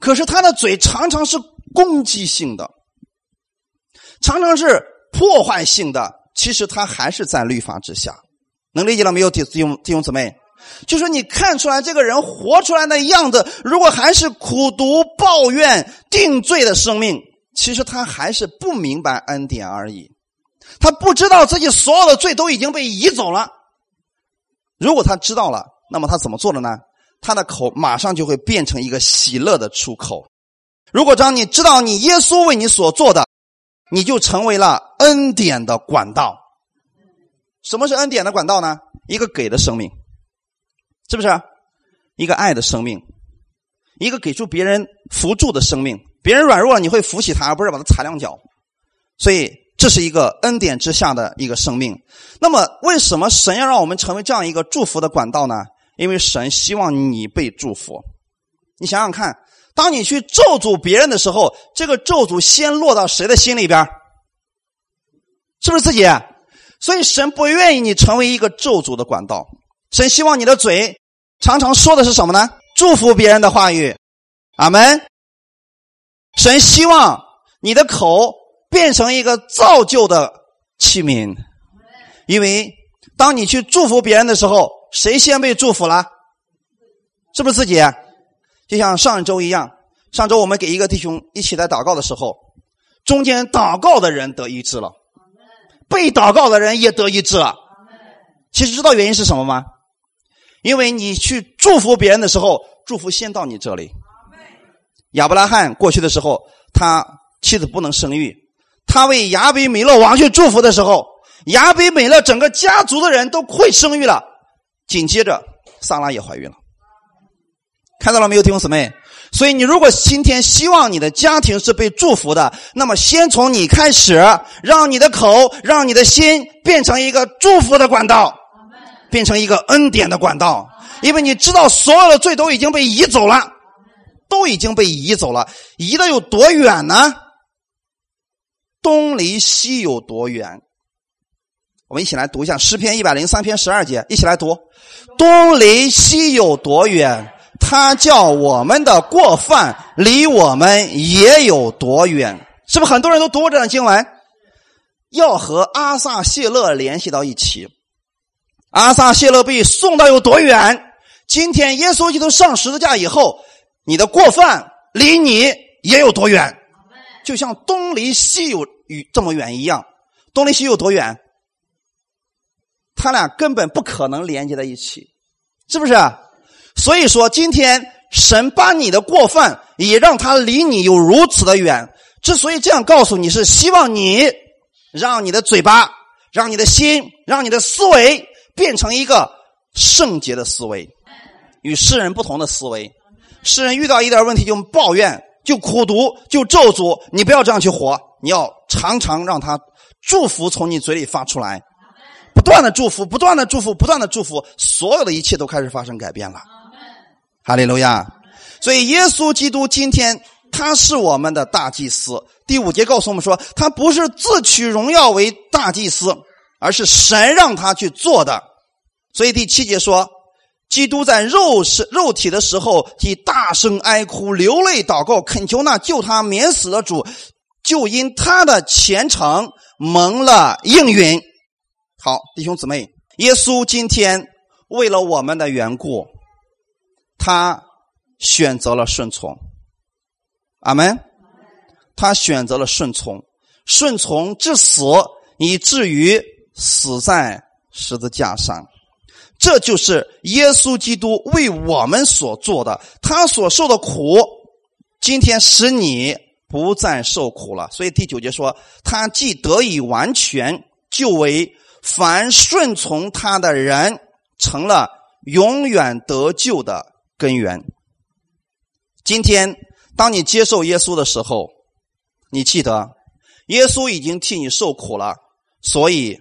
可是他的嘴常常是攻击性的，常常是破坏性的，其实他还是在律法之下。能理解了没有，弟兄弟兄姊妹？就说你看出来这个人活出来的样子，如果还是苦读、抱怨、定罪的生命，其实他还是不明白恩典而已。他不知道自己所有的罪都已经被移走了。如果他知道了，那么他怎么做的呢？他的口马上就会变成一个喜乐的出口。如果当你知道你耶稣为你所做的，你就成为了恩典的管道。什么是恩典的管道呢？一个给的生命，是不是？一个爱的生命，一个给出别人扶助的生命。别人软弱了，你会扶起他，而不是把他踩两脚。所以，这是一个恩典之下的一个生命。那么，为什么神要让我们成为这样一个祝福的管道呢？因为神希望你被祝福。你想想看，当你去咒诅别人的时候，这个咒诅先落到谁的心里边？是不是自己？所以神不愿意你成为一个咒诅的管道，神希望你的嘴常常说的是什么呢？祝福别人的话语，阿门。神希望你的口变成一个造就的器皿，因为当你去祝福别人的时候，谁先被祝福了？是不是自己？就像上周一样，上周我们给一个弟兄一起来祷告的时候，中间祷告的人得医治了。被祷告的人也得医治了。其实知道原因是什么吗？因为你去祝福别人的时候，祝福先到你这里。亚伯拉罕过去的时候，他妻子不能生育，他为亚比米勒王去祝福的时候，亚比米勒整个家族的人都会生育了。紧接着，萨拉也怀孕了。看到了没有，弟兄姊妹？所以，你如果今天希望你的家庭是被祝福的，那么先从你开始，让你的口，让你的心变成一个祝福的管道，变成一个恩典的管道。因为你知道，所有的罪都已经被移走了，都已经被移走了。移的有多远呢？东离西有多远？我们一起来读一下诗篇一百零三篇十二节，一起来读：东离西有多远？他叫我们的过犯离我们也有多远？是不是很多人都读过这段经文？要和阿撒谢勒联系到一起。阿撒谢勒被送到有多远？今天耶稣基督上十字架以后，你的过犯离你也有多远？就像东离西有与这么远一样。东离西有多远？他俩根本不可能连接在一起，是不是？所以说，今天神把你的过犯也让他离你有如此的远。之所以这样告诉你，是希望你让你的嘴巴、让你的心、让你的思维变成一个圣洁的思维，与世人不同的思维。世人遇到一点问题就抱怨、就苦读、就咒诅，你不要这样去活，你要常常让他祝福从你嘴里发出来，不断的祝福，不断的祝福，不断的祝福，所有的一切都开始发生改变了。哈利路亚！所以耶稣基督今天。他是我们的大祭司。第五节告诉我们说，他不是自取荣耀为大祭司，而是神让他去做的。所以第七节说，基督在肉身肉体的时候，即大声哀哭、流泪祷告，恳求那救他免死的主，就因他的虔诚蒙了应允。好，弟兄姊妹，耶稣今天为了我们的缘故，他选择了顺从。阿门。他选择了顺从，顺从至死，以至于死在十字架上。这就是耶稣基督为我们所做的。他所受的苦，今天使你不再受苦了。所以第九节说，他既得以完全，就为凡顺从他的人成了永远得救的根源。今天。当你接受耶稣的时候，你记得，耶稣已经替你受苦了，所以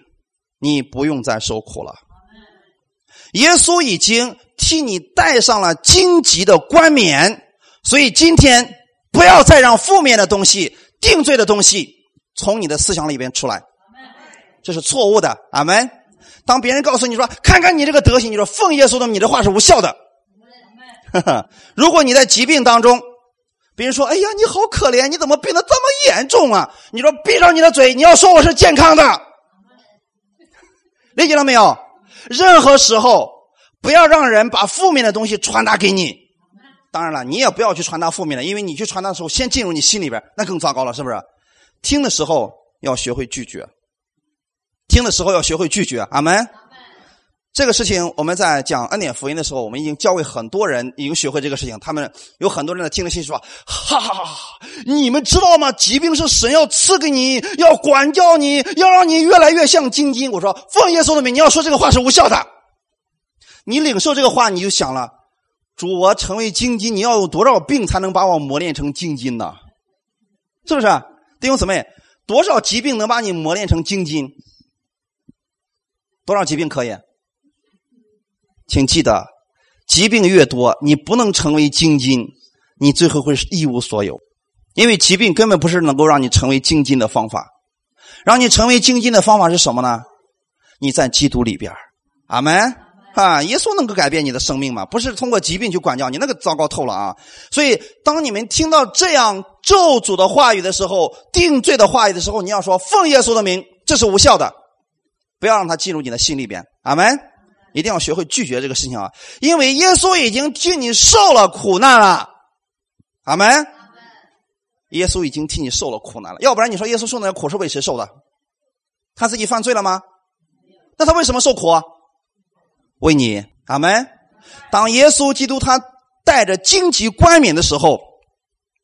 你不用再受苦了。耶稣已经替你戴上了荆棘的冠冕，所以今天不要再让负面的东西、定罪的东西从你的思想里边出来，这是错误的。阿门。当别人告诉你说：“看看你这个德行，你说奉耶稣的，你的话是无效的。” *laughs* 如果你在疾病当中，别人说：“哎呀，你好可怜，你怎么病得这么严重啊？”你说：“闭上你的嘴，你要说我是健康的。*laughs* ”理解了没有？任何时候不要让人把负面的东西传达给你。当然了，你也不要去传达负面的，因为你去传达的时候，先进入你心里边，那更糟糕了，是不是？听的时候要学会拒绝，听的时候要学会拒绝。阿门。这个事情我们在讲恩典福音的时候，我们已经教会很多人已经学会这个事情。他们有很多人在听了信说：“哈哈哈哈！你们知道吗？疾病是神要赐给你，要管教你，要让你越来越像金金。”我说：“奉耶稣的名，你要说这个话是无效的。你领受这个话，你就想了：主，我成为金金，你要有多少病才能把我磨练成金金呢？是不是？弟兄姊妹，多少疾病能把你磨练成金金？多少疾病可以？”请记得，疾病越多，你不能成为精金，你最后会是一无所有。因为疾病根本不是能够让你成为精金的方法，让你成为精金的方法是什么呢？你在基督里边，阿门啊！耶稣能够改变你的生命吗？不是通过疾病去管教你，那个糟糕透了啊！所以，当你们听到这样咒诅的话语的时候，定罪的话语的时候，你要说奉耶稣的名，这是无效的，不要让它进入你的心里边，阿门。一定要学会拒绝这个事情啊！因为耶稣已经替你受了苦难了，阿门。耶稣已经替你受了苦难了，要不然你说耶稣受那苦是为谁受的？他自己犯罪了吗？那他为什么受苦？为你，阿门。当耶稣基督他带着荆棘冠冕的时候，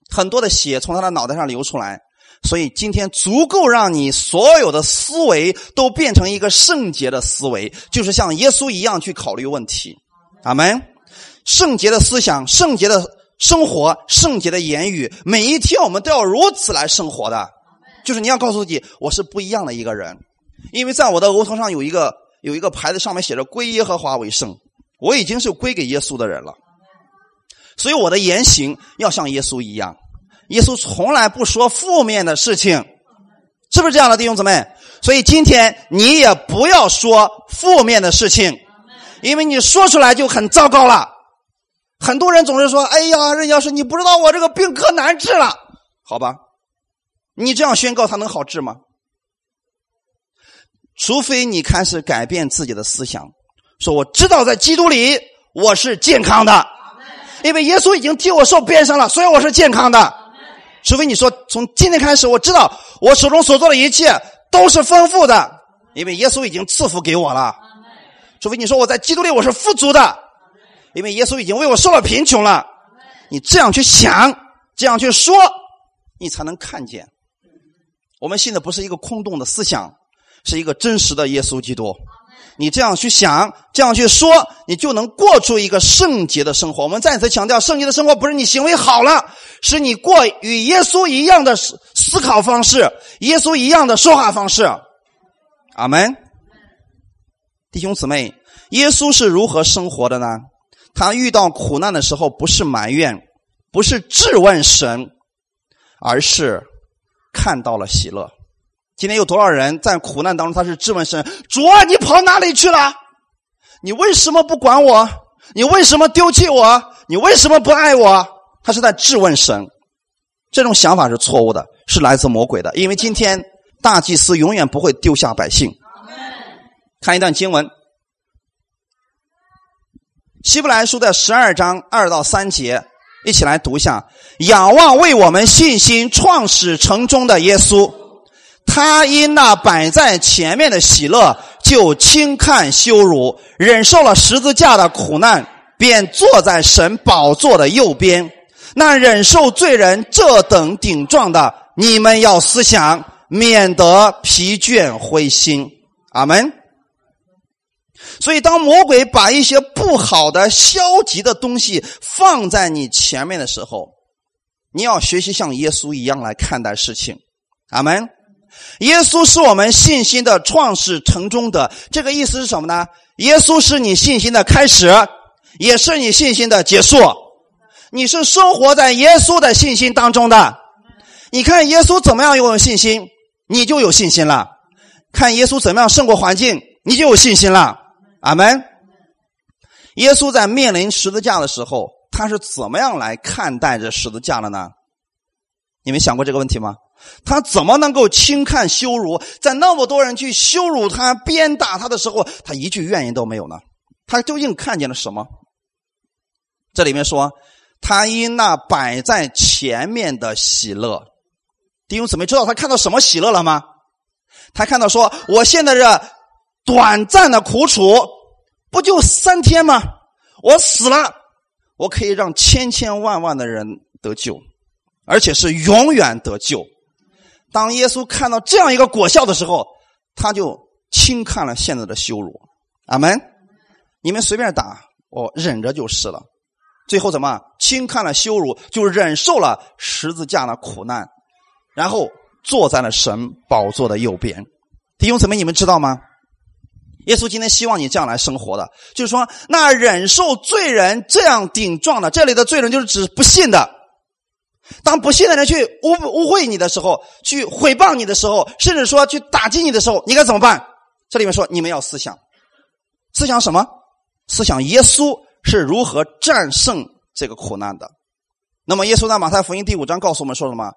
很多的血从他的脑袋上流出来。所以今天足够让你所有的思维都变成一个圣洁的思维，就是像耶稣一样去考虑问题。阿门。圣洁的思想、圣洁的生活、圣洁的言语，每一天我们都要如此来生活的。就是你要告诉自己，我是不一样的一个人，因为在我的额头上有一个有一个牌子，上面写着“归耶和华为圣”，我已经是归给耶稣的人了。所以我的言行要像耶稣一样。耶稣从来不说负面的事情，是不是这样的弟兄姊妹？所以今天你也不要说负面的事情，因为你说出来就很糟糕了。很多人总是说：“哎呀，任教师，你不知道我这个病可难治了，好吧？你这样宣告，他能好治吗？除非你开始改变自己的思想，说我知道在基督里我是健康的，因为耶稣已经替我受鞭伤了，所以我是健康的。除非你说从今天开始，我知道我手中所做的一切都是丰富的，因为耶稣已经赐福给我了。除非你说我在基督里我是富足的，因为耶稣已经为我受了贫穷了。你这样去想，这样去说，你才能看见。我们信的不是一个空洞的思想。是一个真实的耶稣基督，你这样去想，这样去说，你就能过出一个圣洁的生活。我们再次强调，圣洁的生活不是你行为好了，是你过与耶稣一样的思思考方式，耶稣一样的说话方式。阿门，弟兄姊妹，耶稣是如何生活的呢？他遇到苦难的时候，不是埋怨，不是质问神，而是看到了喜乐。今天有多少人在苦难当中，他是质问神：主啊，你跑哪里去了？你为什么不管我？你为什么丢弃我？你为什么不爱我？他是在质问神。这种想法是错误的，是来自魔鬼的。因为今天大祭司永远不会丢下百姓。看一段经文，《希伯来书》的十二章二到三节，一起来读一下：仰望为我们信心创始成终的耶稣。他因那摆在前面的喜乐，就轻看羞辱，忍受了十字架的苦难，便坐在神宝座的右边。那忍受罪人这等顶撞的，你们要思想，免得疲倦灰心。阿门。所以，当魔鬼把一些不好的、消极的东西放在你前面的时候，你要学习像耶稣一样来看待事情。阿门。耶稣是我们信心的创始成终的，这个意思是什么呢？耶稣是你信心的开始，也是你信心的结束。你是生活在耶稣的信心当中的。你看耶稣怎么样拥有信心，你就有信心了；看耶稣怎么样胜过环境，你就有信心了。阿门。耶稣在面临十字架的时候，他是怎么样来看待这十字架的呢？你们想过这个问题吗？他怎么能够轻看羞辱？在那么多人去羞辱他、鞭打他的时候，他一句怨言都没有呢？他究竟看见了什么？这里面说，他因那摆在前面的喜乐，弟兄姊妹知道他看到什么喜乐了吗？他看到说，我现在这短暂的苦楚，不就三天吗？我死了，我可以让千千万万的人得救，而且是永远得救。当耶稣看到这样一个果效的时候，他就轻看了现在的羞辱。阿门！你们随便打，我忍着就是了。最后怎么轻看了羞辱，就忍受了十字架的苦难，然后坐在了神宝座的右边。弟兄姊妹，你们知道吗？耶稣今天希望你这样来生活的，就是说，那忍受罪人这样顶撞的，这里的罪人就是指不信的。当不信的人去污污秽你的时候，去毁谤你的时候，甚至说去打击你的时候，你该怎么办？这里面说，你们要思想，思想什么？思想耶稣是如何战胜这个苦难的。那么，耶稣在马太福音第五章告诉我们说什么？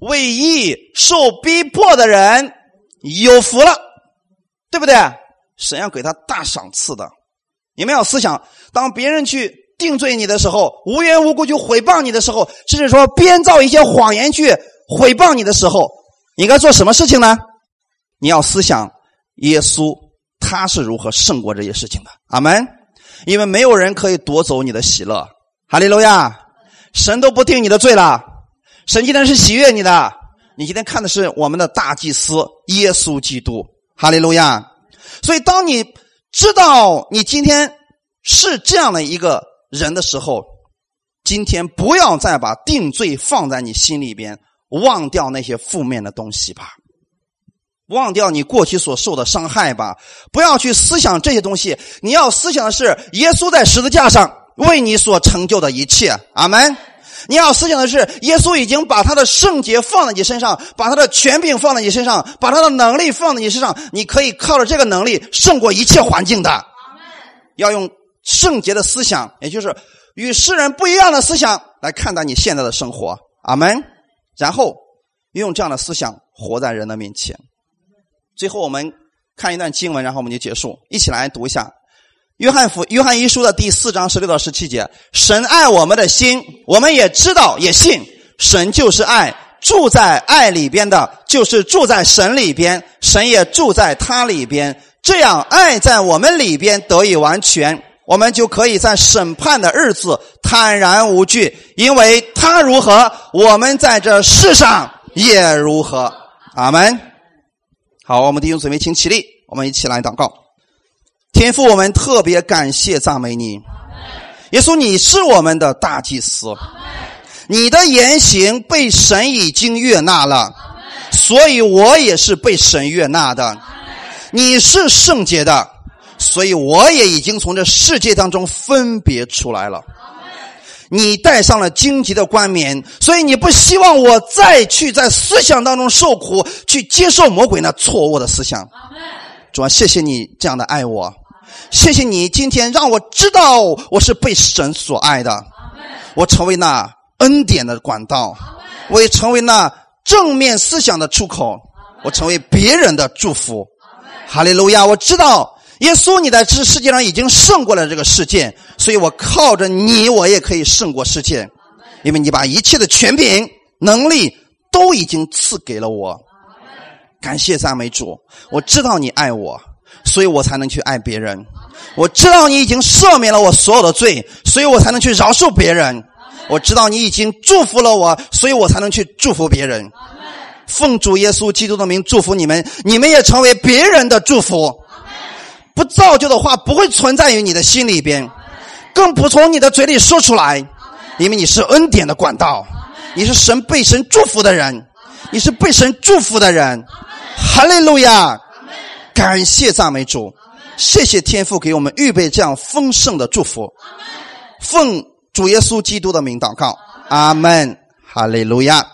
为义受逼迫的人有福了，对不对？神要给他大赏赐的。你们要思想，当别人去。定罪你的时候，无缘无故就诽谤你的时候，甚至说编造一些谎言去诽谤你的时候，你该做什么事情呢？你要思想耶稣他是如何胜过这些事情的。阿门。因为没有人可以夺走你的喜乐。哈利路亚！神都不定你的罪了，神今天是喜悦你的。你今天看的是我们的大祭司耶稣基督。哈利路亚！所以当你知道你今天是这样的一个。人的时候，今天不要再把定罪放在你心里边，忘掉那些负面的东西吧，忘掉你过去所受的伤害吧，不要去思想这些东西。你要思想的是耶稣在十字架上为你所成就的一切。阿门。你要思想的是耶稣已经把他的圣洁放在你身上，把他的权柄放在你身上，把他的能力放在你身上，你可以靠着这个能力胜过一切环境的。要用。圣洁的思想，也就是与世人不一样的思想来看待你现在的生活。阿门。然后用这样的思想活在人的面前。最后，我们看一段经文，然后我们就结束。一起来读一下《约翰福约翰一书》的第四章十六到十七节：神爱我们的心，我们也知道，也信。神就是爱，住在爱里边的，就是住在神里边，神也住在他里边。这样，爱在我们里边得以完全，我们就可以在审判的日子坦然无惧，因为他如何，我们在这世上也如何。阿门。好，我们弟兄姊妹，请起立，我们一起来祷告。天父，我们特别感谢赞美你，耶稣，你是我们的大祭司，你的言行被神已经悦纳了，所以我也是被神悦纳的。你是圣洁的，所以我也已经从这世界当中分别出来了。你戴上了荆棘的冠冕，所以你不希望我再去在思想当中受苦，去接受魔鬼那错误的思想。主啊，谢谢你这样的爱我，谢谢你今天让我知道我是被神所爱的，我成为那恩典的管道，我也成为那正面思想的出口，我成为别人的祝福。哈利路亚！我知道耶稣你在这世界上已经胜过了这个世界，所以我靠着你，我也可以胜过世界，因为你把一切的权柄、能力都已经赐给了我。感谢赞美主！我知道你爱我，所以我才能去爱别人。我知道你已经赦免了我所有的罪，所以我才能去饶恕别人。我知道你已经祝福了我，所以我才能去祝福别人。奉主耶稣基督的名祝福你们，你们也成为别人的祝福。不造就的话不会存在于你的心里边，更不从你的嘴里说出来，因为你是恩典的管道，你是神被神祝福的人，你是被神祝福的人。哈利路亚！感谢赞美主，谢谢天父给我们预备这样丰盛的祝福。奉主耶稣基督的名祷告，阿门。哈利路亚。